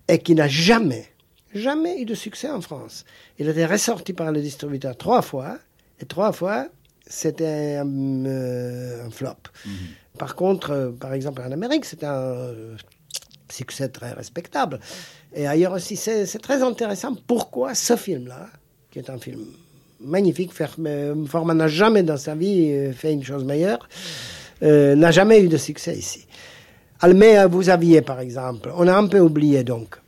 et qui n'a jamais, jamais eu de succès en France. Il était ressorti par le distributeur trois fois, et trois fois, c'était un, euh, un flop. Par contre, euh, par exemple, en Amérique, c'était un euh, succès très respectable. Et ailleurs aussi, c'est très intéressant pourquoi ce film-là, qui est un film magnifique, Forman n'a jamais dans sa vie fait une chose meilleure, n'a jamais eu de succès ici. Euh, vous aviez, par exemple, on a un peu oublié donc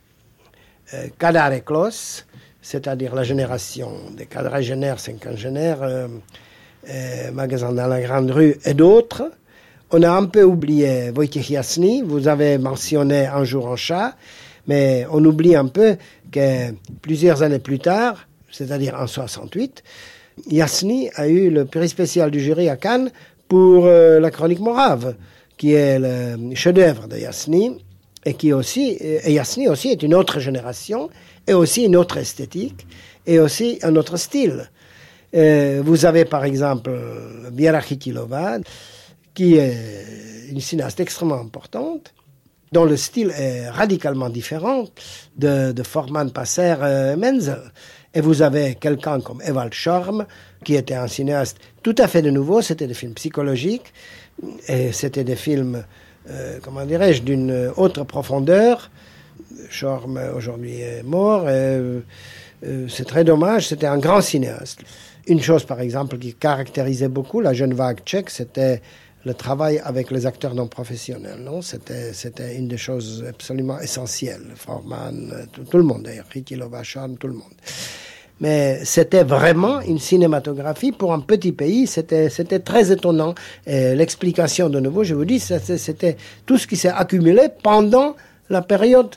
euh, et Klos, c'est-à-dire la génération des quadragénaires, cinquagénaires, euh, euh, Magasin dans la Grande Rue et d'autres. On a un peu oublié Wojciech Jasny, vous avez mentionné Un jour en chat, mais on oublie un peu que plusieurs années plus tard, c'est-à-dire en 68, Jasny a eu le prix spécial du jury à Cannes pour euh, La Chronique Morave, qui est le chef-d'œuvre de Jasny, et qui aussi, et Jasny aussi est une autre génération, et aussi une autre esthétique, et aussi un autre style. Euh, vous avez par exemple Viera Chytilova, qui est une cinéaste extrêmement importante, dont le style est radicalement différent de, Forman, Passer, euh, Menzel. Et vous avez quelqu'un comme Ewald Schorm, qui était un cinéaste tout à fait de nouveau, c'était des films psychologiques, et c'était des films, euh, comment dirais-je, d'une autre profondeur, Shorm aujourd'hui est mort. Et, euh, c'est très dommage, c'était un grand cinéaste. Une chose, par exemple, qui caractérisait beaucoup la jeune vague tchèque, c'était le travail avec les acteurs non professionnels. Non? C'était, c'était une des choses absolument essentielles. Forman, tout, tout le monde d'ailleurs, Ricky Lovachan, tout le monde. Mais c'était vraiment une cinématographie pour un petit pays. C'était, c'était très étonnant. Et l'explication, de nouveau, je vous dis, c'était tout ce qui s'est accumulé pendant la période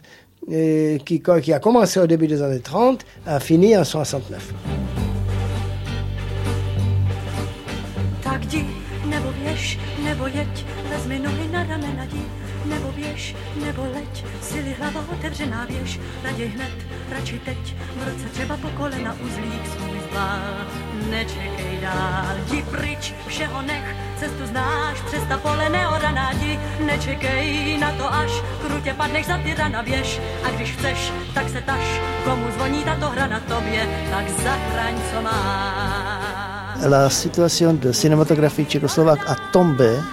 euh, qui, a commencé au début des années 30, a fini en 69. Tak jdi, nebo běž, nebo jeď, vezmi nohy na ramena jdi, nebo běž, nebo leď, sily hlava otevřená běž, raději hned, radši teď, v roce třeba po kolena uzlík svůj zbál. Nečekej dál, jdi pryč, všeho nech, cestu znáš, přes ta pole neoraná jdi, nečekej na to až, krutě padneš za tyrana běž, a když chceš, tak se taš, komu zvoní tato hra na tobě, tak zachraň, co máš. la situation de cinématographie tchécoslovaque a tombé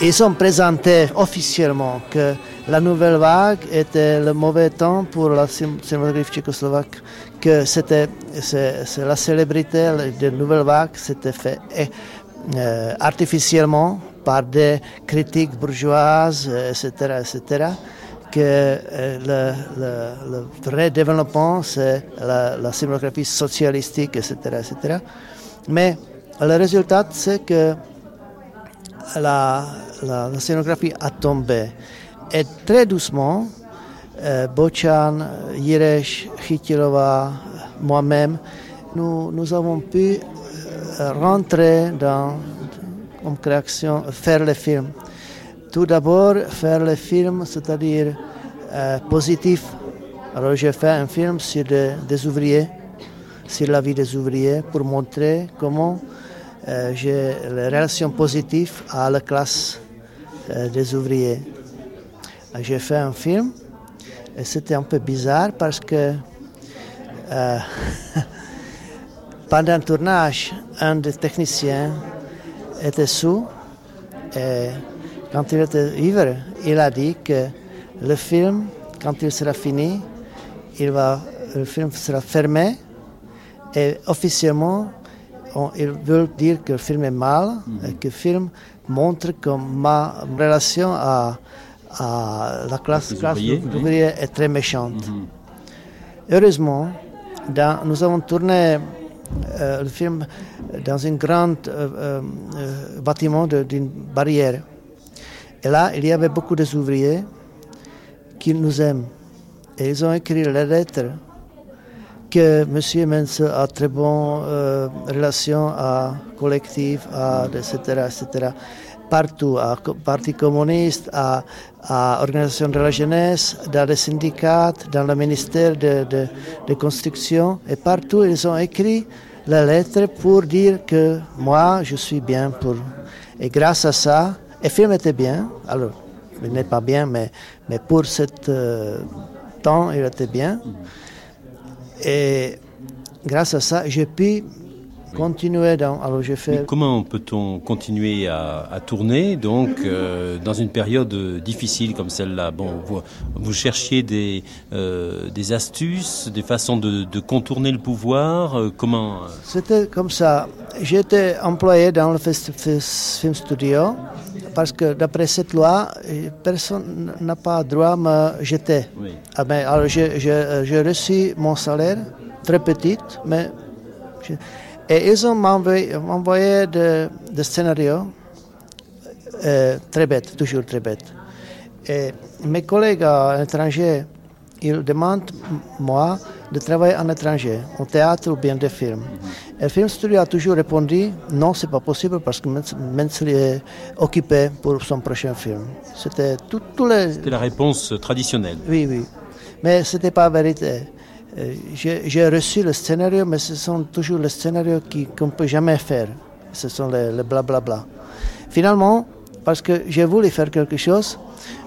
ils ont présenté officiellement que la nouvelle vague était le mauvais temps pour la cinématographie tchécoslovaque, que c'était la célébrité de la nouvelle vague s'était fait euh, artificiellement par des critiques bourgeoises, etc., etc., que euh, le, le, vrai développement, c'est la, la cinématographie socialistique, etc., etc. Mais le résultat, c'est que la, scénographie a tombé. Et très doucement, euh, Bochan, Yiresh, Khitilova, moi-même, nous, avons pu euh, rentrer dans, comme création, faire les films. Tout d'abord, faire le film, c'est-à-dire euh, positif. Alors j'ai fait un film sur des ouvriers, sur la vie des ouvriers, pour montrer comment j'ai les relations positives à la classe euh, des ouvriers. J'ai fait un film et c'était un peu bizarre parce que pendant le tournage, un des techniciens était sous et quand il était ivre, il a dit que le film, quand il sera fini, il va, le film sera fermé et officiellement, on, ils veulent dire que le film est mal et que le film montre que ma relation à, à la classe, classe ouvrière est très méchante. Heureusement, dans, nous avons tourné euh, le film dans un grand euh, euh, bâtiment d'une barrière. Et là, il y avait beaucoup d'ouvriers qui nous aiment. Et ils ont écrit les lettres que M. Mense a très bonne euh, relation à collectif, à, etc., etc. Partout, à Parti communiste, à, à Organisation de la jeunesse, dans les syndicats, dans le ministère de, de, construction. Et partout, ils ont écrit les lettres pour dire que moi, je suis bien pour. Et grâce à ça, le film était bien. Alors, il n'est pas bien, mais, mais pour ce euh, temps, il était bien. Et grâce à ça, j'ai pu continuer dans. Alors j'ai fait. comment peut-on continuer à, à, tourner donc euh, dans une période difficile comme celle-là? Bon, vous, vous, cherchiez des euh, des astuces, des façons de, de contourner le pouvoir. Euh, comment C'était comme ça. J'étais employé dans le film studio parce que d'après cette loi, personne n'a pas droit à me jeter. Oui. Ah ben, alors j'ai reçu mon salaire très petit, mais et ils ont m'envoyé des de scénarios euh, très bêtes, toujours très bêtes. Et mes collègues à l'étranger, ils demandent moi de travailler en étranger, au théâtre ou bien des films. Et le film studio a toujours répondu non, c'est pas possible parce que Menzel est occupé pour son prochain film. C'était tout, les. C'était la réponse traditionnelle. Oui, oui, mais c'était pas la vérité. Euh, j'ai reçu le scénario, mais ce sont toujours les scénarios qu'on ne peut jamais faire. Ce sont les, blablabla. Bla bla. Finalement, parce que j'ai voulu faire quelque chose,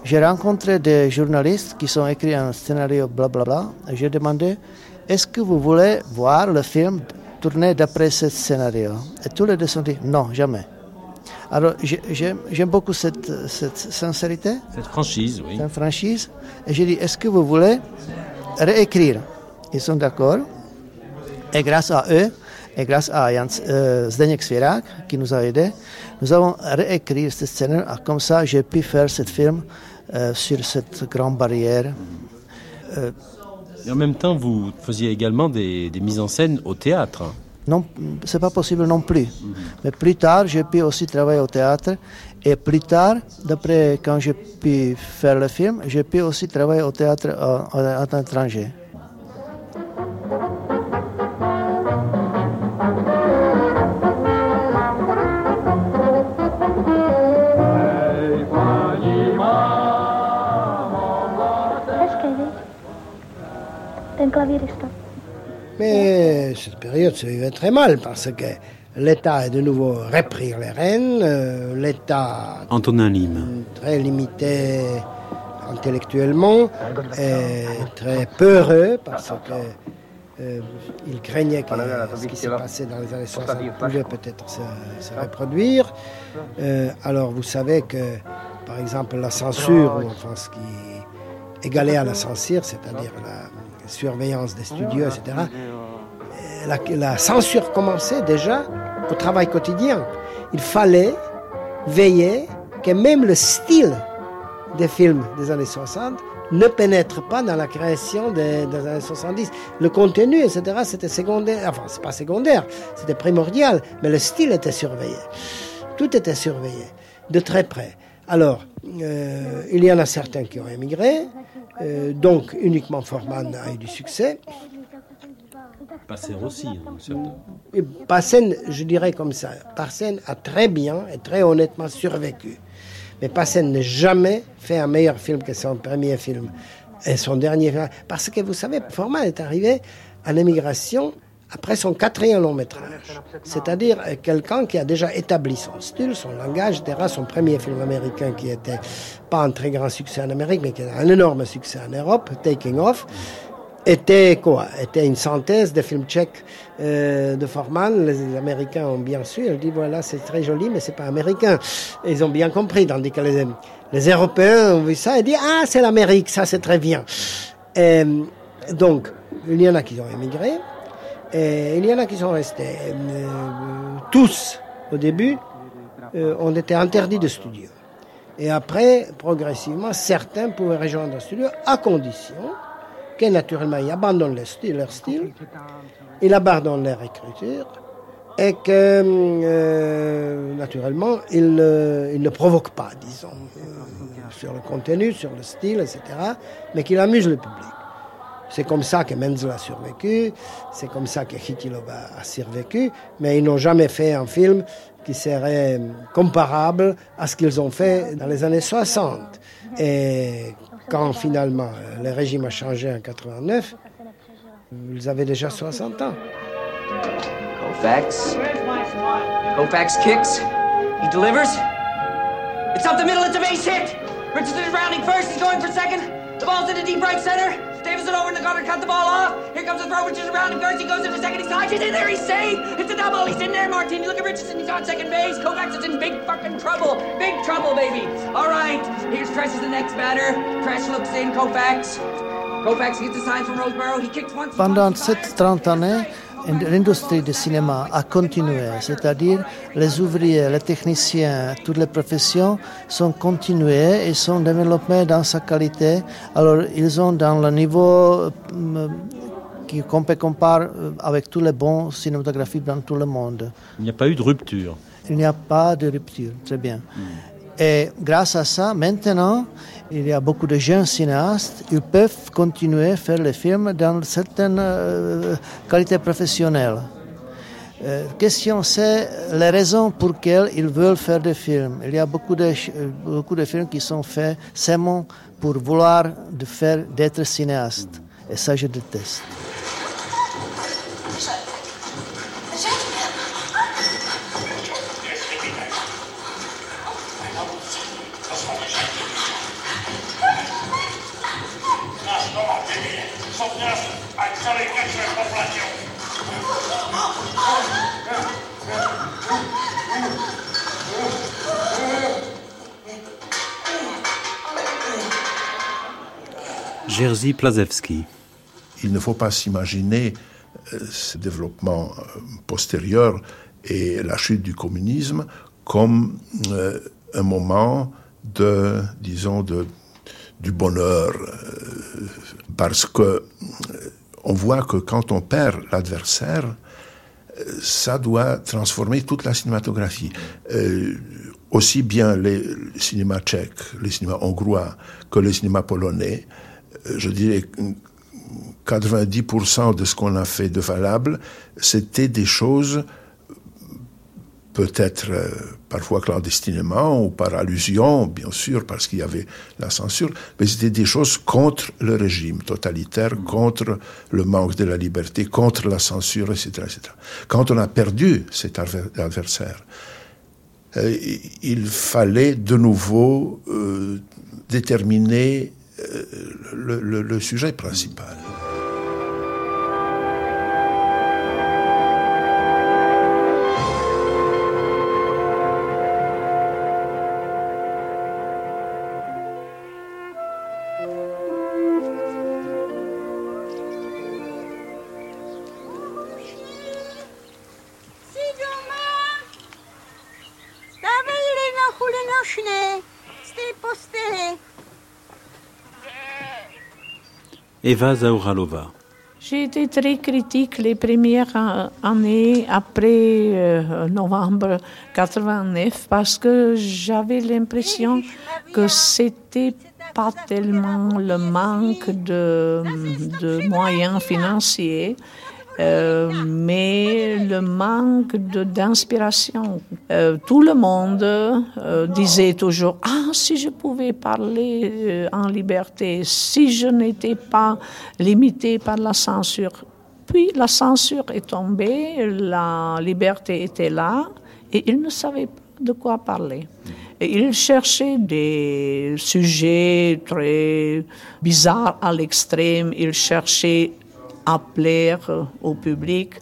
j'ai rencontré des journalistes qui ont écrit un scénario blablabla. j'ai demandé est-ce que vous voulez voir le film tourné d'après ce scénario? Et tous les deux ont dit non, jamais. Alors j'aime beaucoup cette, cette sincérité. Cette franchise, oui. Cette franchise. Et j'ai dit, est-ce que vous voulez réécrire? Ils sont d'accord. Et grâce à eux, et grâce à Jan, euh, Zdeněk Svirak, qui nous a aidés, nous avons réécrit cette scène. Comme ça, j'ai pu faire ce film euh, sur cette grande barrière. Euh, et en même temps, vous faisiez également des, des mises en scène au théâtre. Non, c'est pas possible non plus. Mais plus tard, j'ai pu aussi travailler au théâtre. Et plus tard, d'après quand j'ai pu faire le film, j'ai pu aussi travailler au théâtre en, en étranger. Mais cette période se vivait très mal parce que l'État est de nouveau repris les rênes, euh, l'État Antonin très limité intellectuellement, et très peureux parce que euh, il craignait que ce qui s'est passé dans les années 60 pouvait peut-être se, reproduire. Euh, alors vous savez que, par exemple, la censure, ou enfin ce qui égalait à la censure, c'est-à-dire la surveillance des studios, etc., la, censure commençait déjà au travail quotidien. Il fallait veiller que même le style des films des années 60 ne pénètre pas dans la création des, années 70. Le contenu, etc., c'était secondaire. Enfin, c'est pas secondaire, c'était primordial, mais le style était surveillé. Tout était surveillé, de très près. Alors, euh, il y en a certains qui ont émigré, euh, donc uniquement Forman a eu du succès. Passer aussi. Hein, Passen, je dirais comme ça, Passen a très bien et très honnêtement survécu. Mais Passen n'a jamais fait un meilleur film que son premier film et son dernier film. Parce que vous savez, Forman est arrivé à l'émigration après son quatrième long métrage. C'est-à-dire quelqu'un qui a déjà établi son style, son langage, etc. Son premier film américain qui était pas un très grand succès en Amérique, mais qui a un énorme succès en Europe, Taking Off, était quoi? Était une synthèse des films tchèques euh, de Forman. Les Américains ont bien su. Ils dit voilà, c'est très joli, mais c'est pas américain. ils ont bien compris, tandis que les, les Européens ont vu ça et dit ah c'est l'Amérique, ça c'est très bien. Et, donc il y en a qui ont émigré. Et il y en a qui sont restés. Euh, tous, au début, euh, ont été interdits de studio. Et après, progressivement, certains pouvaient rejoindre le studio à condition que, naturellement, ils abandonnent leur style, ils abandonnent leur écriture et que, euh, naturellement, ils, ne provoquent pas, disons, sur le contenu, sur le style, etc., mais qu'ils amusent le public. C'est comme ça que Menzel a survécu, c'est comme ça que Hitilov a, survécu, mais ils n'ont jamais fait un film qui serait comparable à ce qu'ils ont fait dans les années 60. Et quand finalement le régime a changé en 89, ils avaient déjà 60 ans. Kofax. Kofax kicks. He delivers. It's up the middle, it's a base hit. Richardson is rounding first, he's going for second. The ball's in the deep right center. Davison over in the gutter, cut the ball off. Here comes the throw, Richardson around, and Garcia goes into second. He's tied, he's in there, he's safe. It's a double, he's in there, Martin. You look at Richardson, he's on second base. Kovacs is in big fucking trouble. Big trouble, baby. All right, here's Tresh is the next batter. Tresh looks in, Kovacs. Kovacs gets a sign from Roseboro. He kicked once. Pendant cette 30 années, l'industrie du cinéma a continué, c'est-à-dire les ouvriers, les techniciens, toutes les professions sont continués et sont développés dans sa qualité. Alors ils ont dans le niveau euh, qu'on peut comparer euh, avec tous les bons cinématographies dans tout le monde. Il n'y a pas eu de rupture. Il n'y a pas de rupture, très bien. Hmm. Et grâce à ça, maintenant, il y a beaucoup de jeunes cinéastes, ils peuvent continuer à faire les films dans certaines euh, qualités professionnelles. Euh, question, c'est les raisons pour lesquelles ils veulent faire des films. Il y a beaucoup de, beaucoup de films qui sont faits seulement pour vouloir de faire d'être cinéaste. Et ça, je déteste. Jerzy Plazewski. Il ne faut pas s'imaginer euh, ce développement euh, postérieur et la chute du communisme comme euh, un moment de, disons, de, du bonheur, parce que on voit que quand on perd l'adversaire, ça doit transformer toute la cinématographie. aussi bien les cinémas tchèques, les cinémas hongrois que les cinémas polonais, je dirais 90% de ce qu'on a fait de valable, c'était des choses peut-être euh, parfois clandestinement ou par allusion, bien sûr, parce qu'il y avait la censure, mais c'était des choses contre le régime totalitaire, contre le manque de la liberté, contre la censure, etc. etc. Quand on a perdu cet adversaire, euh, il fallait de nouveau euh, déterminer le, le sujet principal. Eva Zauralova. J'ai été très critique les premières années après euh, novembre 89 parce que j'avais l'impression que c'était pas tellement le manque de moyens financiers, euh, mais le manque d'inspiration. Euh, tout le monde euh, disait toujours Ah, si je pouvais parler en liberté, si je n'étais pas limité par la censure. Puis la censure est tombée, la liberté était là, et ils ne savaient pas de quoi parler. Et ils cherchaient des sujets très bizarres à l'extrême, ils cherchaient à plaire au public.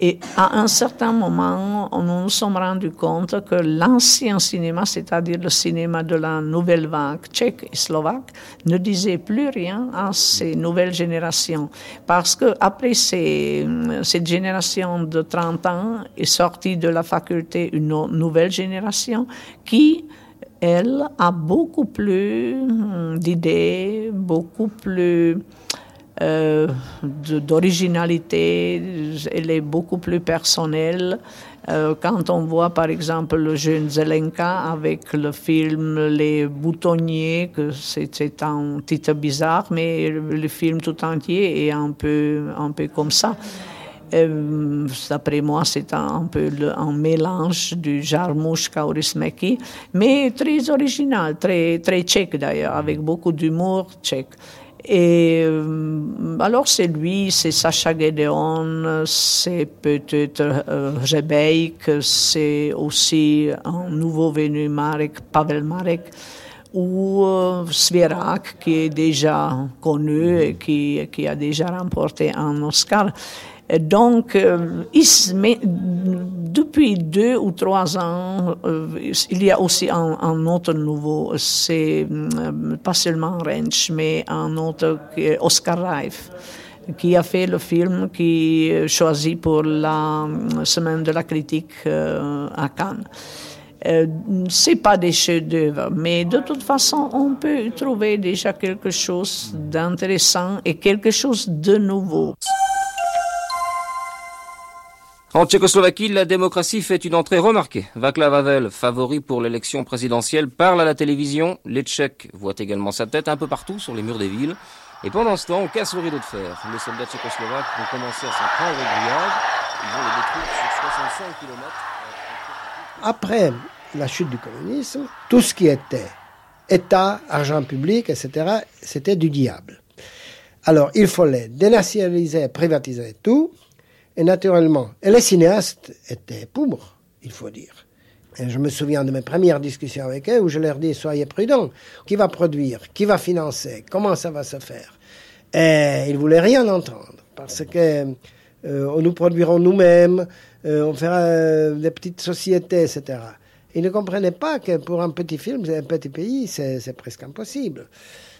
Et à un certain moment, nous nous sommes rendus compte que l'ancien cinéma, c'est-à-dire le cinéma de la nouvelle vague tchèque et slovaque, ne disait plus rien à ces nouvelles générations. Parce qu'après cette génération de 30 ans est sortie de la faculté une nouvelle génération qui elle a beaucoup plus d'idées, beaucoup plus euh, d'originalité, elle est beaucoup plus personnelle. Euh, quand on voit par exemple le jeune Zelenka avec le film Les Boutonniers, que c'est un titre bizarre, mais le film tout entier est un peu, un peu comme ça. Euh, d'après moi, c'est un, peu un mélange du Jarmusch Kaurismäki, mais très original, très, très tchèque d'ailleurs, avec beaucoup d'humour tchèque. Et euh, alors c'est lui, c'est Sacha Gedeon, c'est peut-être euh, c'est aussi un nouveau venu Marek, Pavel Marek, ou euh, qui est déjà connu et qui a déjà remporté un Oscar. Donc, euh, depuis deux ou trois ans, euh, il y a aussi un, autre nouveau, c'est euh, pas seulement Rench, mais un autre, Oscar Reif, qui a fait le film qui est choisi pour la semaine de la critique à Cannes. Euh, c'est pas des chefs-d'œuvre, mais de toute façon, on peut trouver déjà quelque chose d'intéressant et quelque chose de nouveau. En Tchécoslovaquie, la démocratie fait une entrée remarquée. Václav Havel, favori pour l'élection présidentielle, parle à la télévision. Les Tchèques voient également sa tête un peu partout sur les murs des villes. Et pendant ce temps, on casse le de fer. Les soldats tchécoslovaques vont commencer à s'en prendre au grillage. Ils vont le détruire sur 65 km. Après la chute du communisme, tout ce qui était État, argent public, etc., c'était du diable. Alors, il fallait dénationaliser, privatiser tout et naturellement, et les cinéastes étaient pauvres, il faut dire. Je me souviens de mes premières discussions avec eux où je leur dis soyez prudents. Qui va produire? Qui va financer? Comment ça va se faire? Et ils voulaient rien entendre parce que euh, nous produirons nous-mêmes, euh, on fera euh, des petites sociétés, etc. Ils ne comprenaient pas que pour un petit film, un petit pays, c'est presque impossible.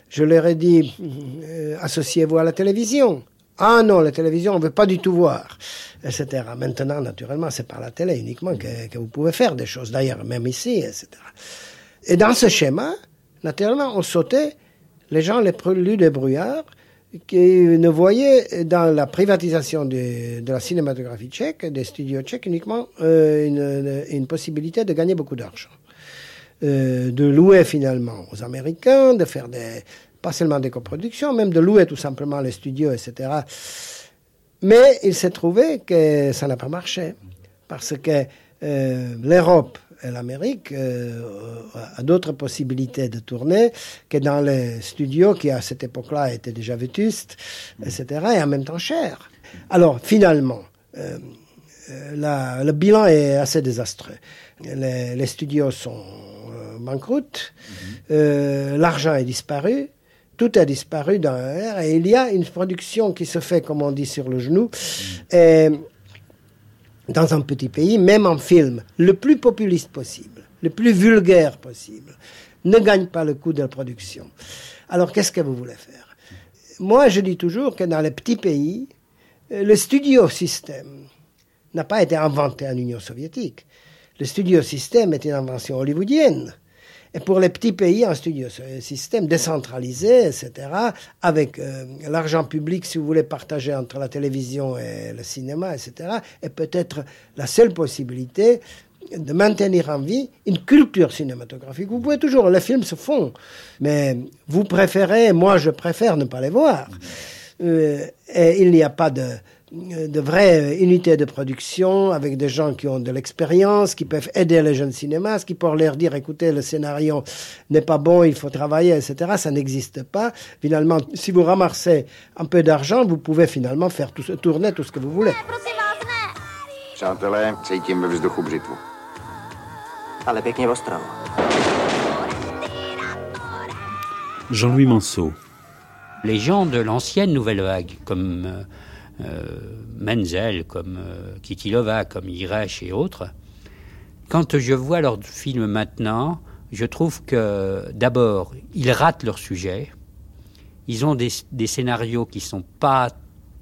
je leur ai dit, associez-vous à la télévision. Ah non, la télévision, on veut pas du tout voir, etc. Maintenant, naturellement, c'est par la télé uniquement que, vous pouvez faire des choses, d'ailleurs, même ici, etc. Et dans ce schéma, naturellement, on sautait les gens les plus débrouillards qui ne voyaient dans la privatisation de, de la cinématographie tchèque, des studios tchèques, uniquement euh, une, une, possibilité de gagner beaucoup d'argent. Euh, de louer finalement aux Américains, de faire des, pas seulement des coproductions, même de louer tout simplement les studios, etc. Mais il s'est trouvé que ça n'a pas marché, parce que euh, l'Europe et l'Amérique euh, a d'autres possibilités de tourner que dans les studios qui à cette époque-là étaient déjà vétustes, etc., et en même temps chers. Alors finalement, euh, la, le bilan est assez désastreux. Les, les studios sont euh, banqueroutes, euh, l'argent est disparu, tout a disparu dans l'air et il y a une production qui se fait, comme on dit, sur le genou. Et dans un petit pays, même en film, le plus populiste possible, le plus vulgaire possible, ne gagne pas le coût de la production. Alors qu'est-ce que vous voulez faire? Moi, je dis toujours que dans les petits pays, le studio système n'a pas été inventé en Union soviétique. Le studio système est une invention hollywoodienne. Et pour les petits pays, un studio système décentralisé, etc., avec euh, l'argent public, si vous voulez, partager entre la télévision et le cinéma, etc., est peut-être la seule possibilité de maintenir en vie une culture cinématographique. Vous pouvez toujours, les films se font, mais vous préférez, moi je préfère ne pas les voir. Euh, et il n'y a pas de, de vraies unités de production avec des gens qui ont de l'expérience, qui peuvent aider les jeunes cinémas, qui peuvent leur dire écoutez, le scénario n'est pas bon, il faut travailler, etc. Ça n'existe pas. Finalement, si vous ramassez un peu d'argent, vous pouvez finalement faire tout, tourner tout ce que vous voulez. Přátelé, cítím ve vzduchu břitvu. Ale pěkně ostravo. Jean-Louis Manceau. Les gens de l'ancienne nouvelle vague, comme euh, euh, Menzel, comme euh, Kitilova, comme Iresh et autres, quand je vois leurs films maintenant, je trouve que d'abord, ils ratent leur sujet. Ils ont des, scénarios qui sont pas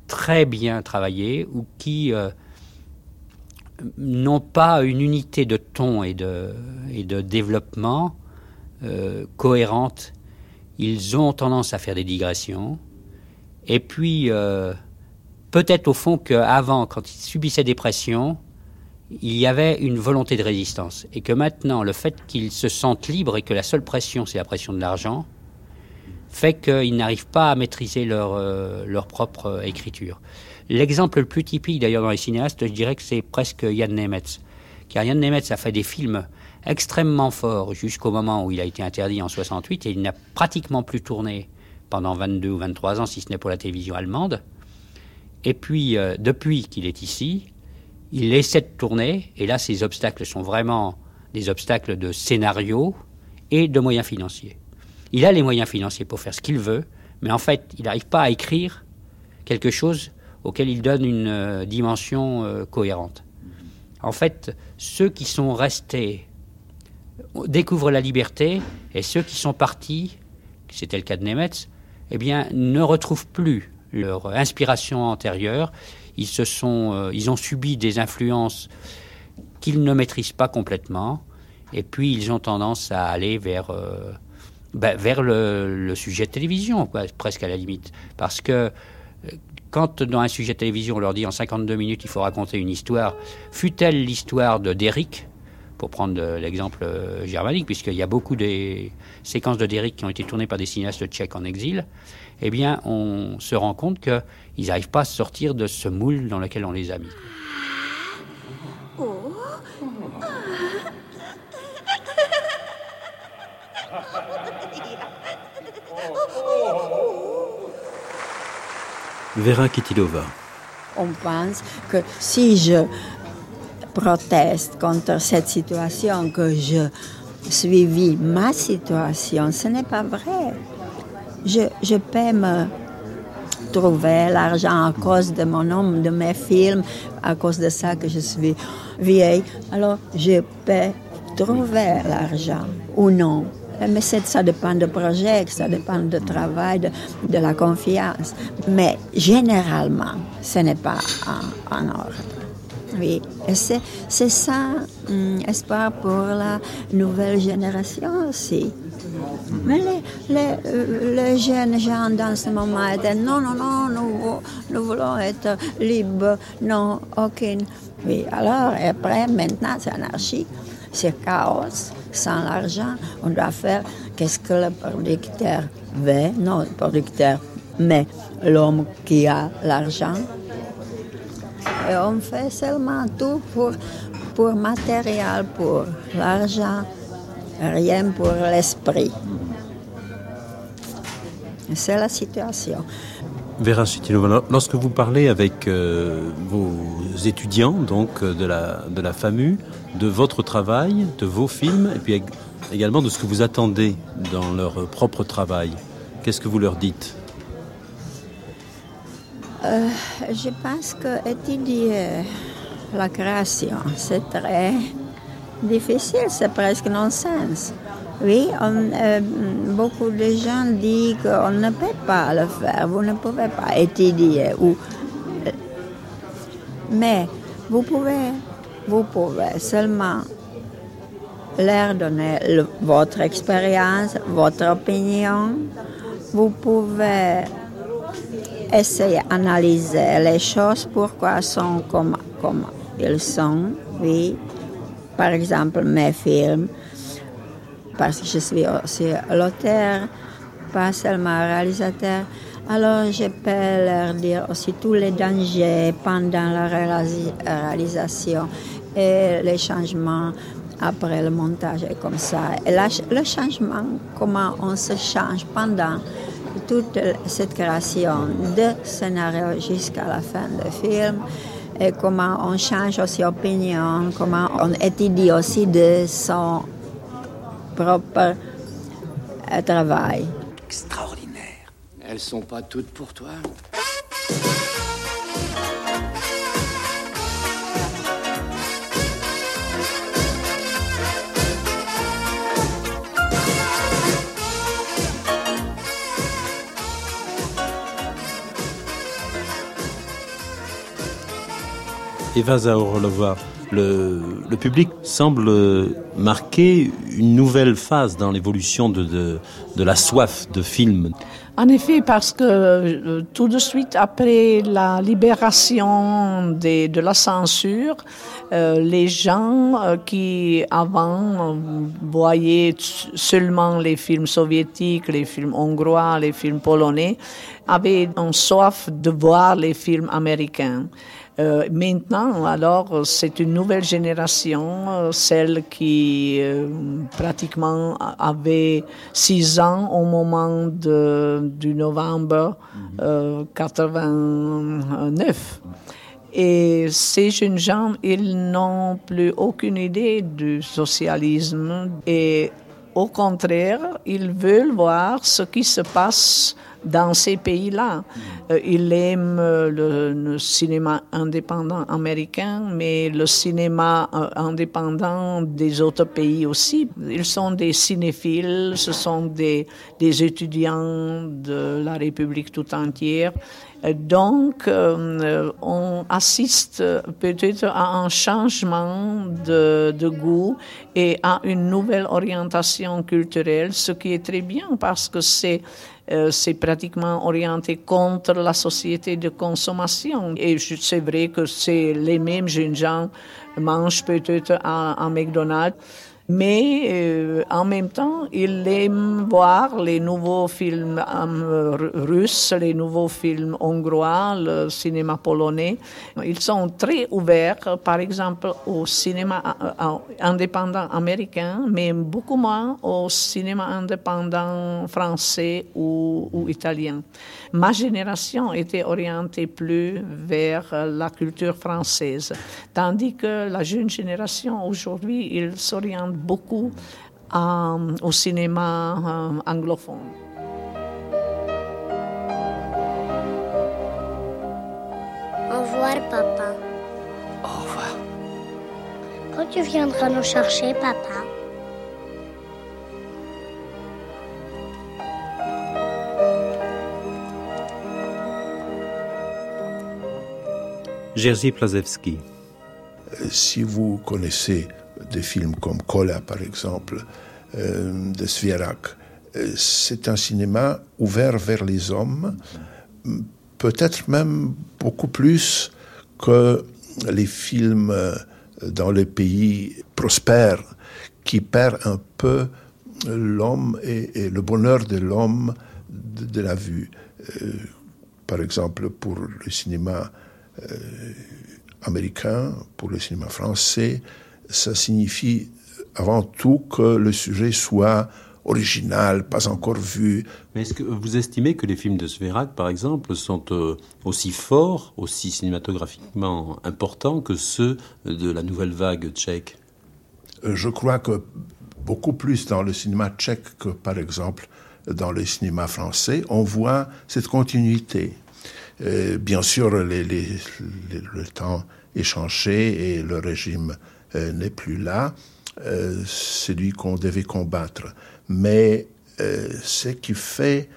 très bien travaillés ou qui euh, n'ont pas une unité de ton et de, développement euh, cohérente. Ils ont tendance à faire des digressions. Et puis, euh, peut-être au fond qu'avant, quand ils subissaient des pressions, il y avait une volonté de résistance. Et que maintenant, le fait qu'ils se sentent libres et que la seule pression, c'est la pression de l'argent, fait qu'ils n'arrivent pas à maîtriser leur, euh, leur propre euh, écriture. L'exemple le plus typique d'ailleurs dans les cinéastes, je dirais que c'est presque Yann Nemetz. Car Yann Nemetz a fait des films extrêmement forts jusqu'au moment où il a été interdit en 68 et il n'a pratiquement plus tourné pendant 22 ou 23 ans, si ce n'est pour la télévision allemande. Et puis, euh, depuis qu'il est ici, il essaie de tourner, et là, ces obstacles sont vraiment des obstacles de scénario et de moyens financiers. Il a les moyens financiers pour faire ce qu'il veut, mais en fait, il n'arrive pas à écrire quelque chose auquel il donne une euh, dimension euh, cohérente. En fait, ceux qui sont restés découvrent la liberté, et ceux qui sont partis, c'était le cas de Nemetz, eh bien, ne retrouvent plus leur inspiration antérieure. Ils, se sont, euh, ils ont subi des influences qu'ils ne maîtrisent pas complètement, et puis ils ont tendance à aller vers, euh, ben, vers le, sujet de télévision, presque à la limite. Parce que euh, quand dans un sujet de télévision on leur dit en 52 minutes il faut raconter une histoire, fut-elle l'histoire de Derrick, pour prendre l'exemple germanique, puisqu'il y a beaucoup des séquences de Derrick qui ont été tournées par des cinéastes tchèques en exil, eh bien, on se rend compte qu'ils n'arrivent pas à sortir de ce moule dans lequel on les a mis. Oh. Vera Kitilova. On pense que si je proteste contre cette situation, que je suivis ma situation, ce n'est pas vrai je, peux me trouver l'argent à cause de mon nom, de mes films, à cause de ça que je suis vieille. Alors, je peux trouver l'argent ou non. Mais ça dépend du projet, ça dépend du travail, de, de la confiance. Mais généralement, ce n'est pas en, ordre. Oui, c'est ça, hum, espoir pour la nouvelle génération aussi. Mais les, euh, les, jeunes gens dans ce moment étaient non, non, non, nous, nous voulons être libres, non, aucune. Oui, alors après, maintenant, c'est anarchie, c'est chaos, sans l'argent, on doit faire qu'est-ce que le producteur veut, non, le producteur, mais l'homme qui a l'argent. Et on fait seulement tout pour, pour matériel, pour l'argent, rien pour l'esprit. C'est la situation. Vera Chitinova, lorsque vous parlez avec euh, vos étudiants donc de la, de la FAMU, de votre travail, de vos films, et puis également de ce que vous attendez dans leur propre travail, qu'est-ce que vous leur dites? Euh, Je pense que étudier la création, c'est très difficile, c'est presque non-sens. Oui, euh, beaucoup de gens disent qu'on ne peut pas le faire, vous ne pouvez pas étudier. Ou, euh, mais vous pouvez, vous pouvez seulement leur donner votre expérience, votre opinion. Vous pouvez essayer d'analyser les choses, pourquoi sont comme, comme ils sont. Oui, par exemple, mes films parce que je suis aussi l'auteur, pas seulement réalisateur. Alors je peux leur dire aussi tous les dangers pendant la réalisation et les changements après le montage et comme ça. Et le changement, comment on se change pendant toute cette création de scénario jusqu'à la fin du film et comment on change aussi opinion, comment on étudie aussi de son propre travail. Extraordinaire. Elles sont pas toutes pour toi Eva Zaorlova, le, le, public semble marquer une nouvelle phase dans l'évolution de, de, la soif de films. En effet, parce que euh, tout de suite après la libération des, de la censure, euh, les gens euh, qui avant voyaient seulement les films soviétiques, les films hongrois, les films polonais, avaient une soif de voir les films américains. Euh, maintenant, alors, c'est une nouvelle génération, euh, celle qui euh, pratiquement avait six ans au moment du novembre 89. Et ces jeunes gens, ils n'ont plus aucune idée du socialisme et au contraire, ils veulent voir ce qui se passe dans ces pays-là. Euh, il aime le, le, cinéma indépendant américain, mais le cinéma euh, indépendant des autres pays aussi. Ils sont des cinéphiles, ce sont des, étudiants de la République tout entière. Donc, euh, on assiste peut-être à un changement de, goût et à une nouvelle orientation culturelle, ce qui est très bien parce que c'est euh, c'est pratiquement orienté contre la société de consommation. Et c'est vrai que c'est les mêmes jeunes gens mangent peut-être à, à McDonald's mais euh, en même temps, il aime voir les nouveaux films euh, russes, les nouveaux films hongrois, le cinéma polonais. Ils sont très ouverts, par exemple, au cinéma euh, indépendant américain, mais beaucoup moins au cinéma indépendant français ou, ou italien. Ma génération était orientée plus vers la culture française, tandis que la jeune génération aujourd'hui, ils s'orientent beaucoup euh, au cinéma euh, anglophone. Au revoir, papa. Au revoir. Quand tu viendras nous chercher, papa? Jerzy Plazewski. Euh, si vous connaissez des films comme Kola, par exemple, euh, de Svierak, euh, c'est un cinéma ouvert vers les hommes, peut-être même beaucoup plus que les films euh, dans les pays prospères qui perdent un peu l'homme et, le bonheur de l'homme de, la vue. par exemple, pour le cinéma américain, pour le cinéma français, ça signifie avant tout que le sujet soit original, pas encore vu. Mais est-ce que vous estimez que les films de Sverak, par exemple, sont euh, aussi forts, aussi cinématographiquement importants que ceux de la nouvelle vague tchèque? Euh, Je crois que beaucoup plus dans le cinéma tchèque que, par exemple, dans le cinéma français, on voit cette continuité. Euh, bien sûr, le temps est changé et le régime n'est plus là, euh, celui qu'on devait combattre. Mais ce qui fait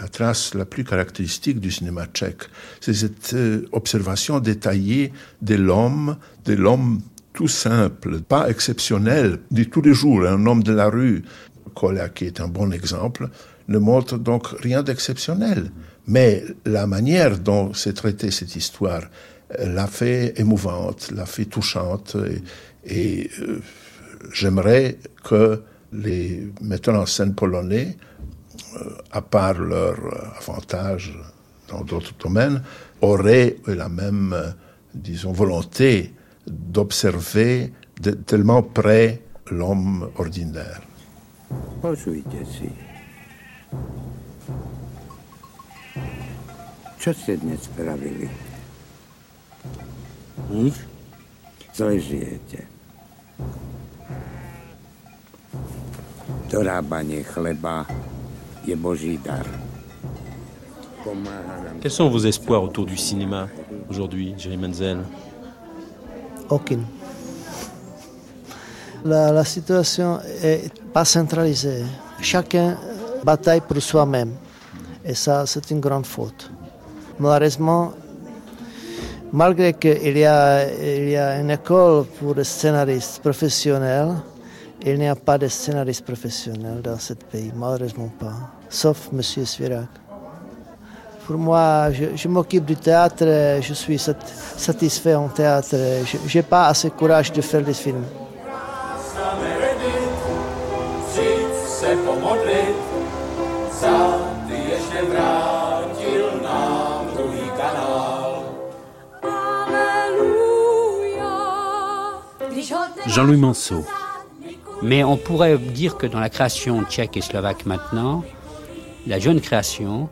la trace la plus caractéristique du cinéma tchèque, c'est cette observation détaillée de l'homme, de l'homme tout simple, pas exceptionnel, du tous les jours, un homme de la rue. Kola, qui est un bon exemple, ne montre donc rien d'exceptionnel. Mais la manière dont s'est traitée cette histoire euh, l'a fait émouvante, l'a fait touchante. Et, euh, j'aimerais que les metteurs en scène polonais, euh, à part leur avantage dans d'autres domaines, auraient la même, disons, volonté d'observer tellement près l'homme ordinaire. Dorábanie chleba je boží dar. Quels sont vos espoirs autour du cinéma aujourd'hui, Jerry Menzel Aucune. La, la situation est pas centralisée. Chacun bataille pour soi-même. Et ça, c'est une grande faute. Malheureusement, malgré qu'il y, a, a une école pour les scénaristes professionnels, il n'y a pas de scénaristes professionnels dans ce pays, malheureusement pas, sauf M. Svirak. Pour moi, je, m'occupe du théâtre, je suis satisfait en théâtre, je n'ai pas assez courage de faire des films. Jean-Louis Manceau. Mais on pourrait dire que dans la création tchèque et slovaque maintenant, la jeune création,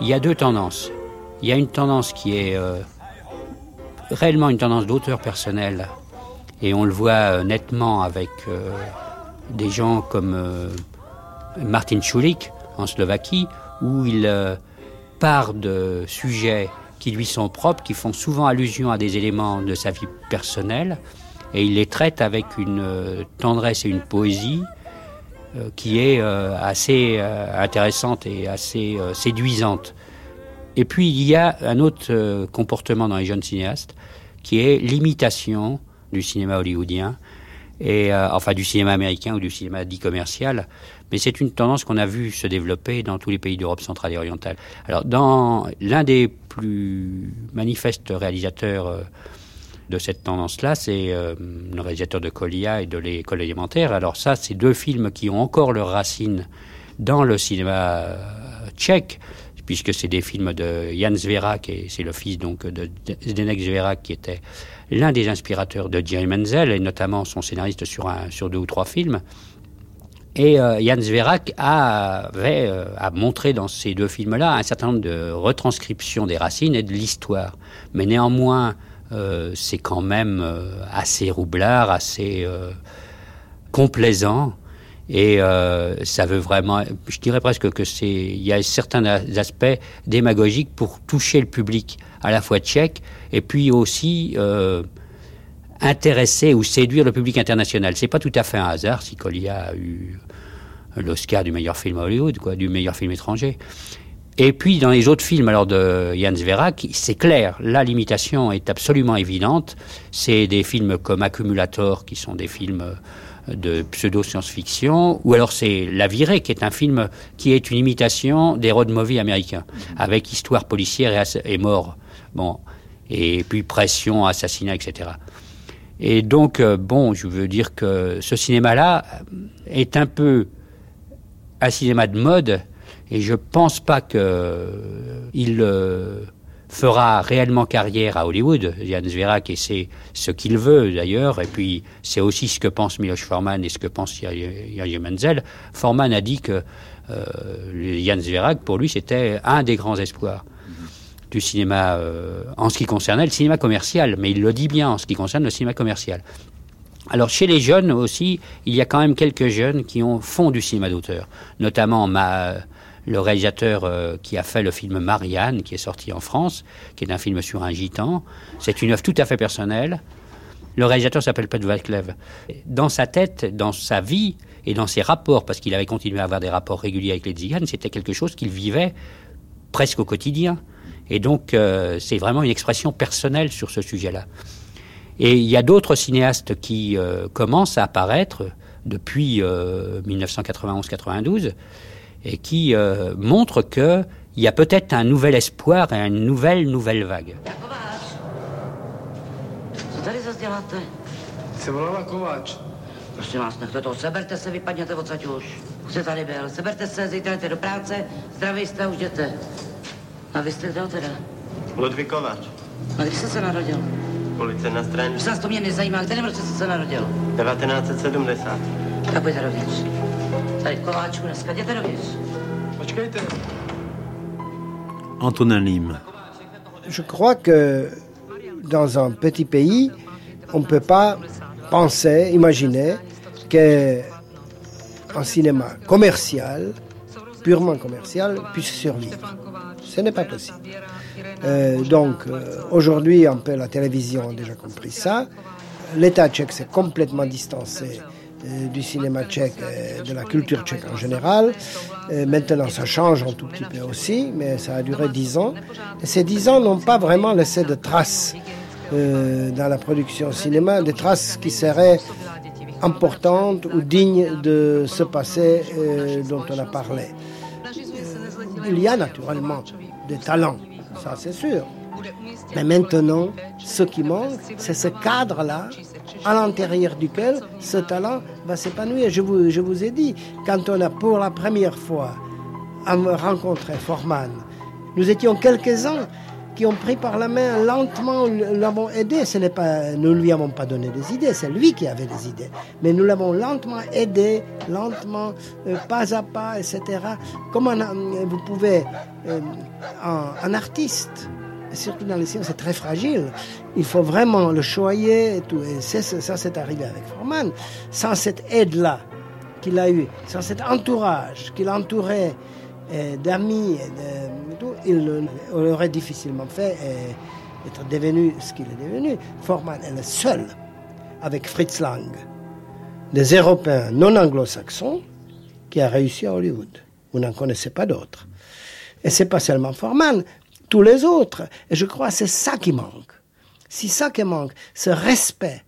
il y a deux tendances. Il y a une tendance qui est euh, réellement une tendance d'auteur personnel, et on le voit euh, nettement avec euh, des gens comme Martin Schulik en Slovaquie, où il part de sujets qui lui sont propres, qui font souvent allusion à des éléments de sa vie personnelle, et il les traite avec une euh, tendresse et une poésie euh, qui est euh, assez intéressante et assez séduisante. Et puis il y a un autre comportement dans les jeunes cinéastes qui est l'imitation du cinéma hollywoodien et enfin du cinéma américain ou du cinéma dit commercial. Mais c'est une tendance qu'on a vu se développer dans tous les pays d'Europe centrale et orientale. Alors, dans l'un des plus manifestes réalisateurs de cette tendance-là, c'est euh, le réalisateur de Colia et de l'école élémentaire. Alors ça, c'est deux films qui ont encore leurs racines dans le cinéma euh, tchèque, puisque c'est des films de Jan Zverak, et c'est le fils donc de Zdenek Zverak qui était l'un des inspirateurs de Jerry Menzel, et notamment son scénariste sur, un, sur deux ou trois films. Et euh, Jan Zverak a montré dans ces deux films-là un certain nombre de retranscriptions des racines et de l'histoire. Mais néanmoins, c'est quand même euh, assez roublard, assez euh, complaisant. Et ça veut vraiment, je dirais presque que c'est, il y a certains aspects démagogiques pour toucher le public à la fois tchèque et puis aussi intéresser ou séduire le public international. C'est pas tout à fait un hasard si Colia a eu l'Oscar du meilleur film Hollywood, du meilleur film étranger. Et puis dans les autres films alors de Jan Sverak, c'est clair, là l'imitation est absolument évidente. C'est des films comme Accumulator qui sont des films euh, de pseudo science-fiction, ou alors c'est La Virée qui est un film qui est une imitation des road movies américains, avec histoire policière et, et mort. Bon, et puis pression, assassinat, etc. Et donc, euh, bon, je veux dire que ce cinéma-là est un peu un cinéma de mode, et je pense pas qu'il euh, fera réellement carrière à Hollywood, Jan Zverak, et c'est ce qu'il veut d'ailleurs, et puis c'est aussi ce que pense Miloš Forman et ce que pense Jerzy Menzel. Forman a dit que euh, Jan Zverak, pour lui, c'était un des grands espoirs du cinéma euh, en ce qui concernait le cinéma commercial, mais il le dit bien en ce qui concerne le cinéma commercial. Alors chez les jeunes aussi, il y a quand même quelques jeunes qui ont fond du cinéma d'auteur, notamment ma, le réalisateur euh, qui a fait le film Marianne, qui est sorti en France, qui est un film sur un gitan. C'est une œuvre tout à fait personnelle. Le réalisateur s'appelle Pat Vaclev. Dans sa tête, dans sa vie et dans ses rapports, parce qu'il avait continué à avoir des rapports réguliers avec les Tziganes, c'était quelque chose qu'il vivait presque au quotidien. Et donc, euh, c'est vraiment une expression personnelle sur ce sujet-là. Et il y a d'autres cinéastes qui euh, commencent à apparaître depuis 1991-92 euh, et qui montrent qu'il y a peut-être un nouvel espoir et une nouvelle, nouvelle vague. Prosím vás, nechte to. Seberte se, vypadněte odsaď už. Už se tady byl. Seberte se, zítra do práce, zdraví jste, už jděte. A vy jste kdo teda? Ludvík Kováč. A kdy jste se narodil? Ulice na straně. Už nás to mě nezajímá. Kterém roce jste se narodil? 1970. Tak pojďte dovnitř. Tady Kováčku, dneska jděte dovnitř. Počkejte. Antonin Lim. Je crois que dans un petit pays, on ne peut pas penser, imaginer qu'un cinéma commercial purement commercial puisse survivre. Ce n'est pas possible. Euh, donc euh, aujourd'hui, un peu la télévision a déjà compris ça. L'État tchèque s'est complètement distancé euh, du cinéma tchèque et de la culture tchèque en général. maintenant, ça change un tout petit peu aussi, mais ça a duré dix ans. Ces dix ans n'ont pas vraiment laissé de traces dans la production cinéma, des traces qui seraient importantes ou dignes de ce passé dont on a parlé il y a naturellement des talents, ça c'est sûr. Mais maintenant, ce qui manque, c'est ce cadre-là à l'intérieur duquel ce talent va s'épanouir. Je vous, ai dit, quand on a pour la première fois rencontré Forman, nous étions quelques-uns qui ont pris par la main lentement, l'avons aidé. Ce n'est pas, nous lui avons pas donné des idées, c'est lui qui avait des idées. Mais nous l'avons lentement aidé, lentement, euh, pas à pas, etc. Comment vous pouvez, euh, un, artiste, surtout dans les sciences, c'est très fragile. Il faut vraiment le choyer et tout. Et ça, c'est arrivé avec Forman. Sans cette aide-là qu'il a eue, sans cet entourage qu'il entourait d'amis, il aurait difficilement fait être devenu ce qu'il est devenu. Forman est le seul, avec Fritz Lang, des Européens non anglo-saxons, qui a réussi à Hollywood. Vous n'en connaissez pas d'autres. Et c'est pas seulement Forman, tous les autres. Et je crois que c'est ça qui manque. C'est ça qui manque, ce respect.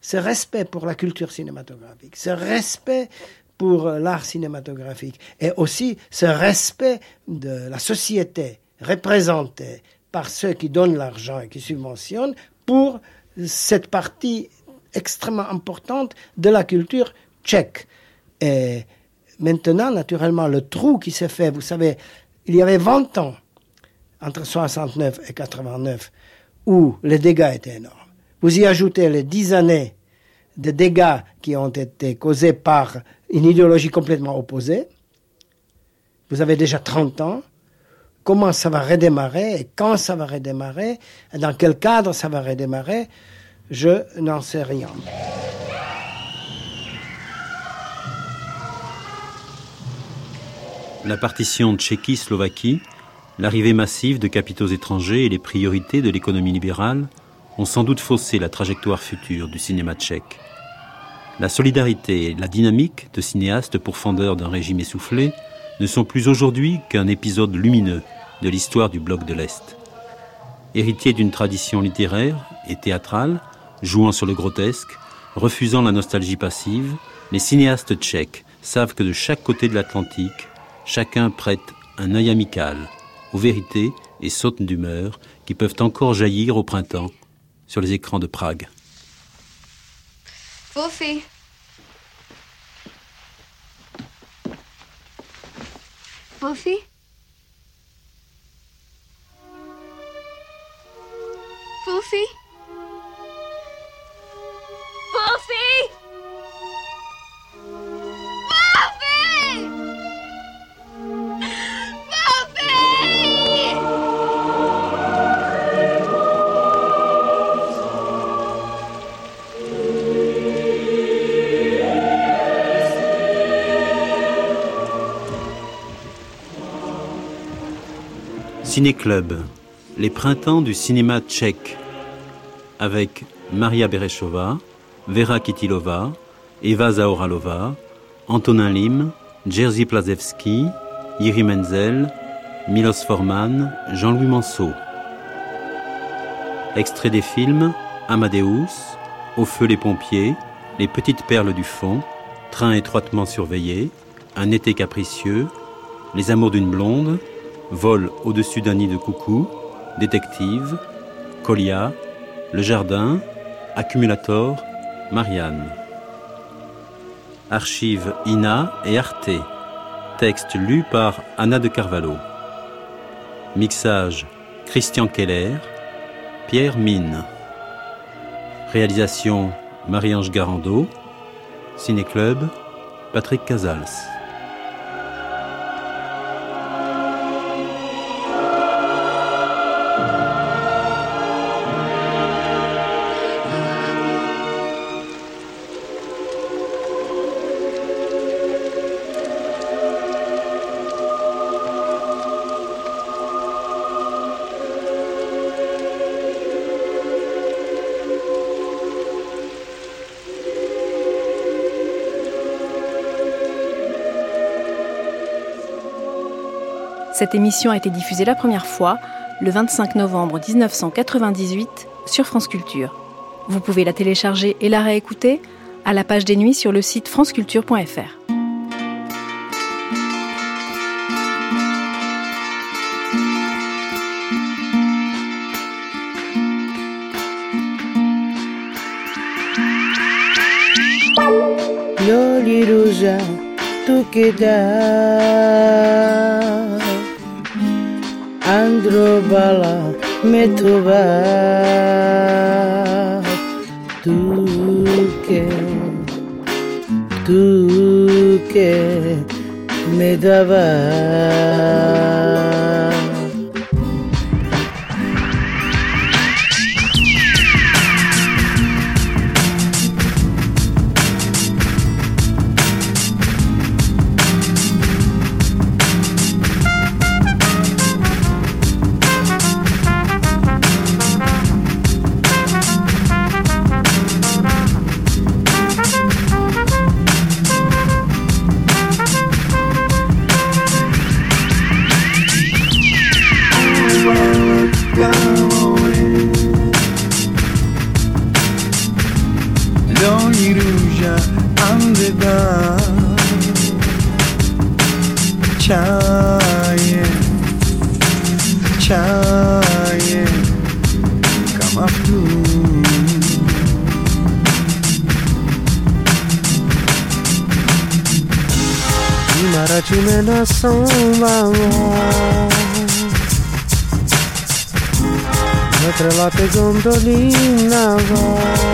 Ce respect pour la culture cinématographique, ce respect pour l'art cinématographique et aussi ce respect de la société représentée par ceux qui donnent l'argent et qui subventionnent pour cette partie extrêmement importante de la culture tchèque. Et maintenant, naturellement, le trou qui s'est fait, vous savez, il y avait 20 ans, entre 69 et 89, où les dégâts étaient énormes. Vous y ajoutez les 10 années de dégâts qui ont été causés par une idéologie complètement opposée. Vous avez déjà 30 ans. Comment ça va redémarrer et quand ça va redémarrer et dans quel cadre ça va redémarrer, je n'en sais rien. La partition Tchéquie-Slovaquie, l'arrivée massive de capitaux étrangers et les priorités de l'économie libérale ont sans doute faussé la trajectoire future du cinéma tchèque. La solidarité et la dynamique de cinéastes pourfendeurs d'un régime essoufflé ne sont plus aujourd'hui qu'un épisode lumineux de l'histoire du bloc de l'Est. Héritier d'une tradition littéraire et théâtrale, jouant sur le grotesque, refusant la nostalgie passive, les cinéastes tchèques savent que de chaque côté de l'Atlantique, chacun prête un œil amical aux vérités et sautes d'humeur qui peuvent encore jaillir au printemps sur les écrans de Prague. Wolfie? Wolfie? Wolfie? Ciné-Club, les printemps du cinéma tchèque, avec Maria Bereshova, Vera Kitilova, Eva Zaoralova, Antonin Lim, Jerzy Plazewski, Yuri Menzel, Milos Forman, Jean-Louis Manceau. Extrait des films Amadeus, Au feu les pompiers, Les petites perles du fond, Train étroitement surveillé, Un été capricieux, Les amours d'une blonde, Vol au-dessus d'un nid de coucou, Détective, Colia, Le Jardin, Accumulator, Marianne. Archives INA et Arte. Texte lu par Anna de Carvalho. Mixage Christian Keller, Pierre Mine. Réalisation Marie-Ange Garando. Ciné-Club Patrick Casals. Cette émission a été diffusée la première fois le 25 novembre 1998 sur France Culture. Vous pouvez la télécharger et la réécouter à la page des nuits sur le site franceculture.fr. Loli Androbala metuba duke duke medaba. gondolina va